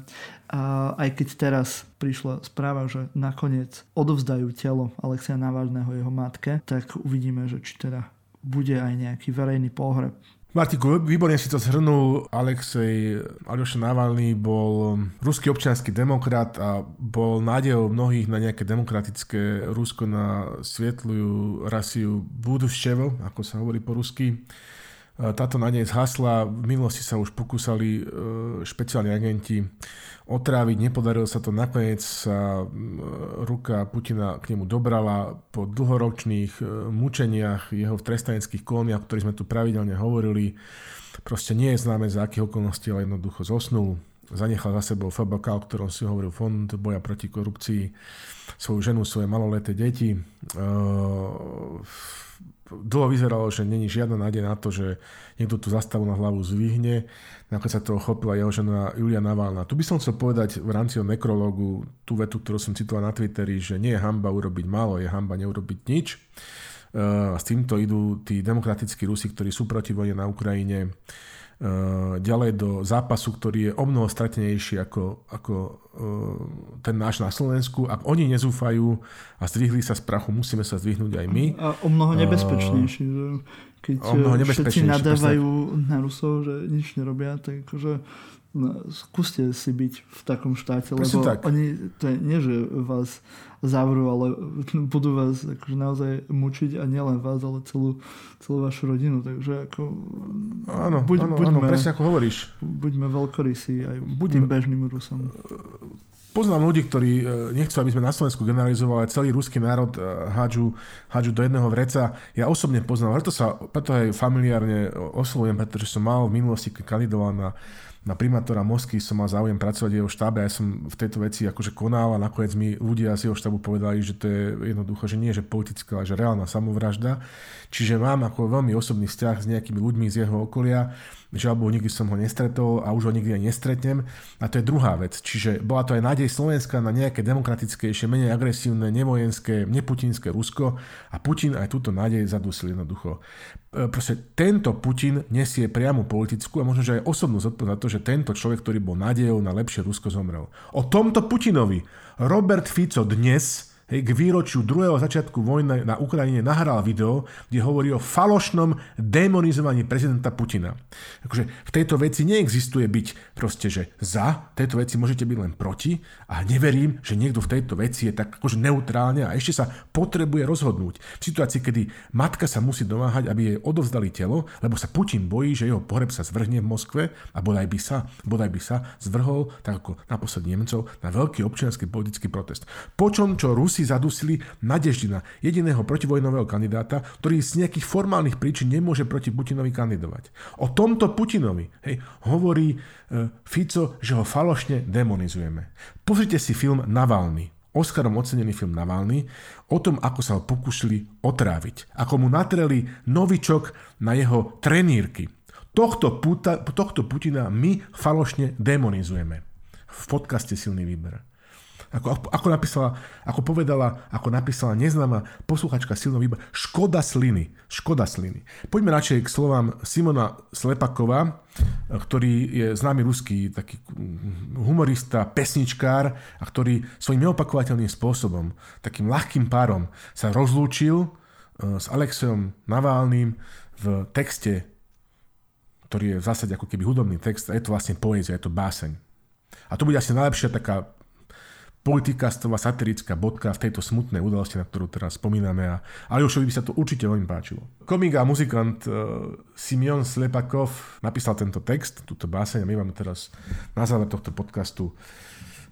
aj keď teraz prišla správa, že nakoniec odovzdajú telo Alexia Navalného jeho matke, tak uvidíme, že či teda bude aj nejaký verejný pohreb Martiku, výborne si to zhrnul. Alexej Aljoša Navalny bol ruský občianský demokrat a bol nádejou mnohých na nejaké demokratické Rusko, na svietlujú rasiu Buduščevo, ako sa hovorí po rusky. Táto nádej zhasla. V minulosti sa už pokúsali e, špeciálni agenti otráviť, nepodarilo sa to, nakoniec sa ruka Putina k nemu dobrala po dlhoročných e, mučeniach jeho v trestaneckých kolóniách, o ktorých sme tu pravidelne hovorili. Proste nie je známe za akých okolností, ale jednoducho zosnul. Zanechal za sebou FBK, o ktorom si hovoril Fond boja proti korupcii, svoju ženu, svoje maloleté deti. Dlho vyzeralo, že není žiadna nádej na to, že niekto tú zastavu na hlavu zvihne. Nakoniec sa toho chopila jeho žena Julia Navalna. Tu by som chcel povedať v rámci o nekrológu tú vetu, ktorú som citoval na Twitteri, že nie je hamba urobiť málo, je hamba neurobiť nič. A s týmto idú tí demokratickí Rusi, ktorí sú proti vojne na Ukrajine ďalej do zápasu, ktorý je o mnoho stratenejší ako, ako eh, ten náš na Slovensku. Ak oni nezúfajú a zdvihli sa z prachu, musíme sa zdvihnúť aj my. A o mnoho nebezpečnejší. Že keď o mnoho všetci nadávajú na Rusov, že nič nerobia, tak akože no, skúste si byť v takom štáte, Presne lebo tak. oni, to je nie, že vás zavrú, ale budú vás akože naozaj mučiť a nielen vás, ale celú, celú vašu rodinu. Takže ako... Áno, buď, áno, buďme, áno, presne ako hovoríš. Buďme veľkorysí aj buďme, tým bežným Rusom. Poznám ľudí, ktorí e, nechcú, aby sme na Slovensku generalizovali, celý ruský národ e, hádžu, hádžu do jedného vreca. Ja osobne poznám, preto sa preto aj familiárne oslovujem, pretože som mal v minulosti, keď kandidoval na na primátora Mosky som mal záujem pracovať v jeho štábe a ja som v tejto veci akože konal a nakoniec mi ľudia z jeho štábu povedali, že to je jednoducho, že nie že politická, ale že reálna samovražda. Čiže mám ako veľmi osobný vzťah s nejakými ľuďmi z jeho okolia alebo nikdy som ho nestretol a už ho nikdy aj nestretnem. A to je druhá vec. Čiže bola to aj nádej Slovenska na nejaké demokratickejšie, menej agresívne, nevojenské, neputinské Rusko a Putin aj túto nádej zadusil jednoducho. E, proste tento Putin nesie priamu politickú a možno, že aj osobnú zodpovednosť za to, že tento človek, ktorý bol nádejou na lepšie Rusko, zomrel. O tomto Putinovi Robert Fico dnes hej, k výročiu druhého začiatku vojny na Ukrajine nahral video, kde hovorí o falošnom demonizovaní prezidenta Putina. Akože v tejto veci neexistuje byť proste, že za, tejto veci môžete byť len proti a neverím, že niekto v tejto veci je tak akože neutrálne a ešte sa potrebuje rozhodnúť. V situácii, kedy matka sa musí domáhať, aby jej odovzdali telo, lebo sa Putin bojí, že jeho pohreb sa zvrhne v Moskve a bodaj by sa, bodaj by sa zvrhol, tak ako naposled Nemcov, na veľký občianský politický protest. Počom, čo Rusi si zadusili Nadeždina, jediného protivojnového kandidáta, ktorý z nejakých formálnych príčin nemôže proti Putinovi kandidovať. O tomto Putinovi hej, hovorí e, Fico, že ho falošne demonizujeme. Pozrite si film Navalny. Oscarom ocenený film Navalny o tom, ako sa ho pokúšili otráviť. Ako mu natreli novičok na jeho trenírky. Tohto, puta, tohto Putina my falošne demonizujeme. V podcaste Silný výber. Ako, ako, napísala, ako povedala, ako napísala neznáma posluchačka silno výber, škoda sliny. Škoda sliny. Poďme radšej k slovám Simona Slepakova, ktorý je známy ruský taký humorista, pesničkár a ktorý svojím neopakovateľným spôsobom, takým ľahkým párom sa rozlúčil e, s Alexejom Navalným v texte, ktorý je v zásade ako keby hudobný text a je to vlastne poézia, je to báseň. A to bude asi najlepšia taká politikastová satirická bodka v tejto smutnej udalosti, na ktorú teraz spomíname. A Aljošovi by sa to určite veľmi páčilo. Komik a muzikant uh, Simeon Slepakov napísal tento text, túto báseň a my vám teraz na záver tohto podcastu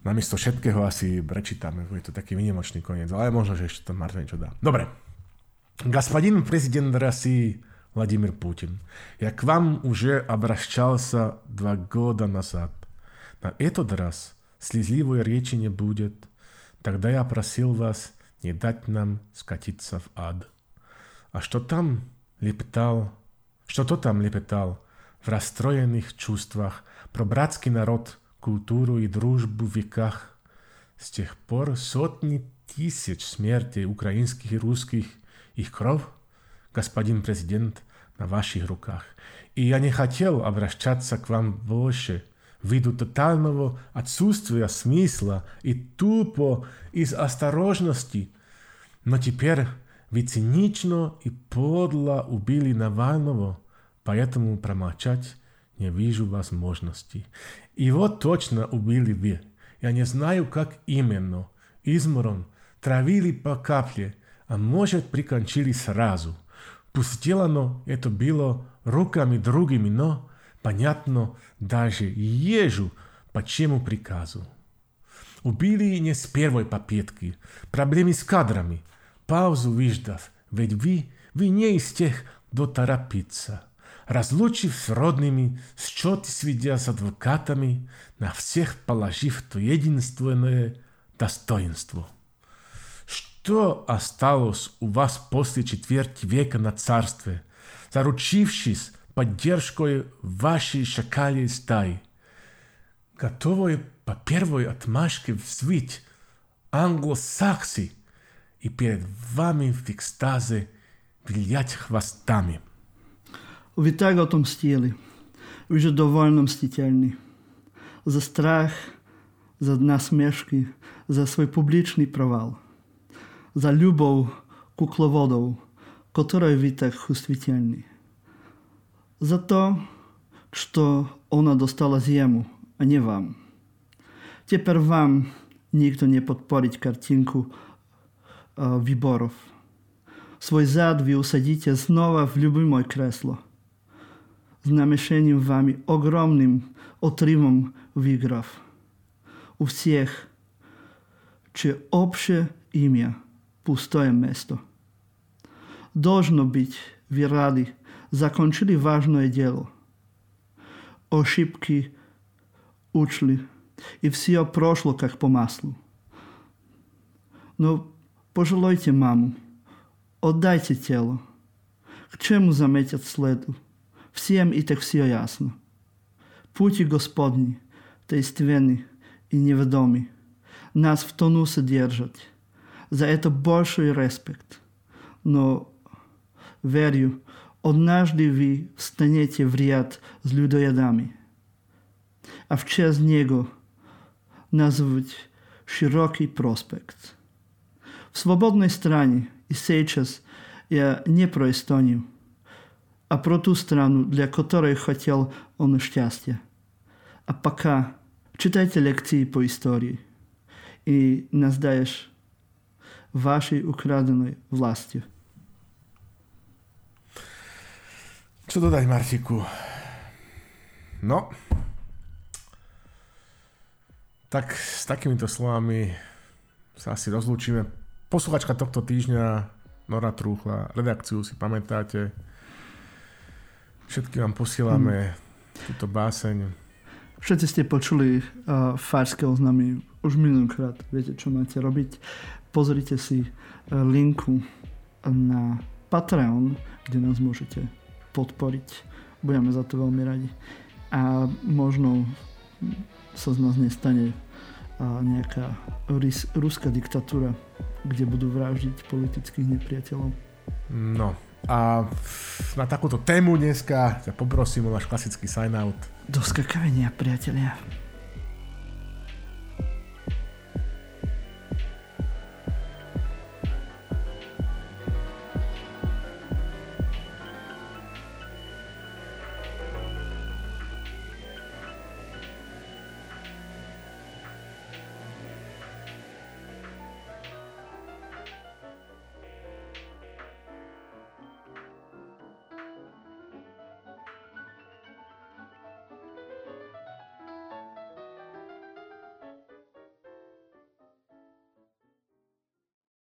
namiesto všetkého asi prečítame. Je to taký vynimočný koniec, ale možno, že ešte tam Marta niečo dá. Dobre. Господин президент России Владимир Путин, я к вам уже обращался два года назад. На этот раз – слезливой речи не будет. Тогда я просил вас не дать нам скатиться в ад. А что там лепетал, что-то там лепетал в расстроенных чувствах про братский народ, культуру и дружбу в веках. С тех пор сотни тысяч смертей украинских и русских, их кровь, господин президент, на ваших руках. И я не хотел обращаться к вам больше, ввиду тотального отсутствия смысла и тупо из осторожности. Но теперь вы цинично и подло убили Навального, поэтому промолчать не вижу возможности. Его точно убили вы. Я не знаю, как именно. Измором, травили по капле, а может прикончили сразу. Пусть сделано это было руками другими, но понятно даже ежу, по чему приказу. Убили не с первой попытки. Проблемы с кадрами. Паузу выждав, ведь вы, вы не из тех, кто торопится. Разлучив с родными, счеты сведя с адвокатами, на всех положив то единственное достоинство. Что осталось у вас после четверти века на царстве, заручившись поддержкой вашей шакалей стаи? Готовые по первой отмашке взвыть англосаксы и перед вами в экстазе вилять хвостами. Вы так отомстили. Вы же довольно мстительны. За страх, за насмешки, за свой публичный провал. За любовь кукловодов, которой вы так чувствительны. За то, что она досталась ему, а не вам. Теперь вам никто не подпорит картинку э, выборов. Свой зад вы усадите снова в любимое кресло – знамешением вами огромным отрывом выиграв. У всех, чье общее имя – пустое место. Должно быть, вы рады, закончили важное дело. Ошибки учли, и все прошло как по маслу. Но пожелайте маму, отдайте тело. К чему заметят следу? Всем и так все ясно. Пути Господни, таинственны и неведомы, нас в тону содержат. За это большой респект. Но, верю, однажды вы встанете в ряд с людоедами, а в честь него назвать широкий проспект. В свободной стране и сейчас я не про Эстонию, а про ту страну, для которой хотел он счастья. А пока читайте лекции по истории и наздаешь вашей украденной властью. Čo dodať, Martiku? No, tak s takýmito slovami sa asi rozlúčime. Posluchačka tohto týždňa Nora Trúchla, redakciu si pamätáte, Všetky vám posielame hmm. túto báseň. Všetci ste počuli uh, farské oznamy už minulýkrát. Viete, čo máte robiť. Pozrite si uh, linku na Patreon, kde nás môžete podporiť. Budeme za to veľmi radi. A možno sa z nás nestane nejaká rys, ruská diktatúra, kde budú vraždiť politických nepriateľov. No, a na takúto tému dneska ťa poprosím o náš klasický sign-out. Do skakavenia, priatelia.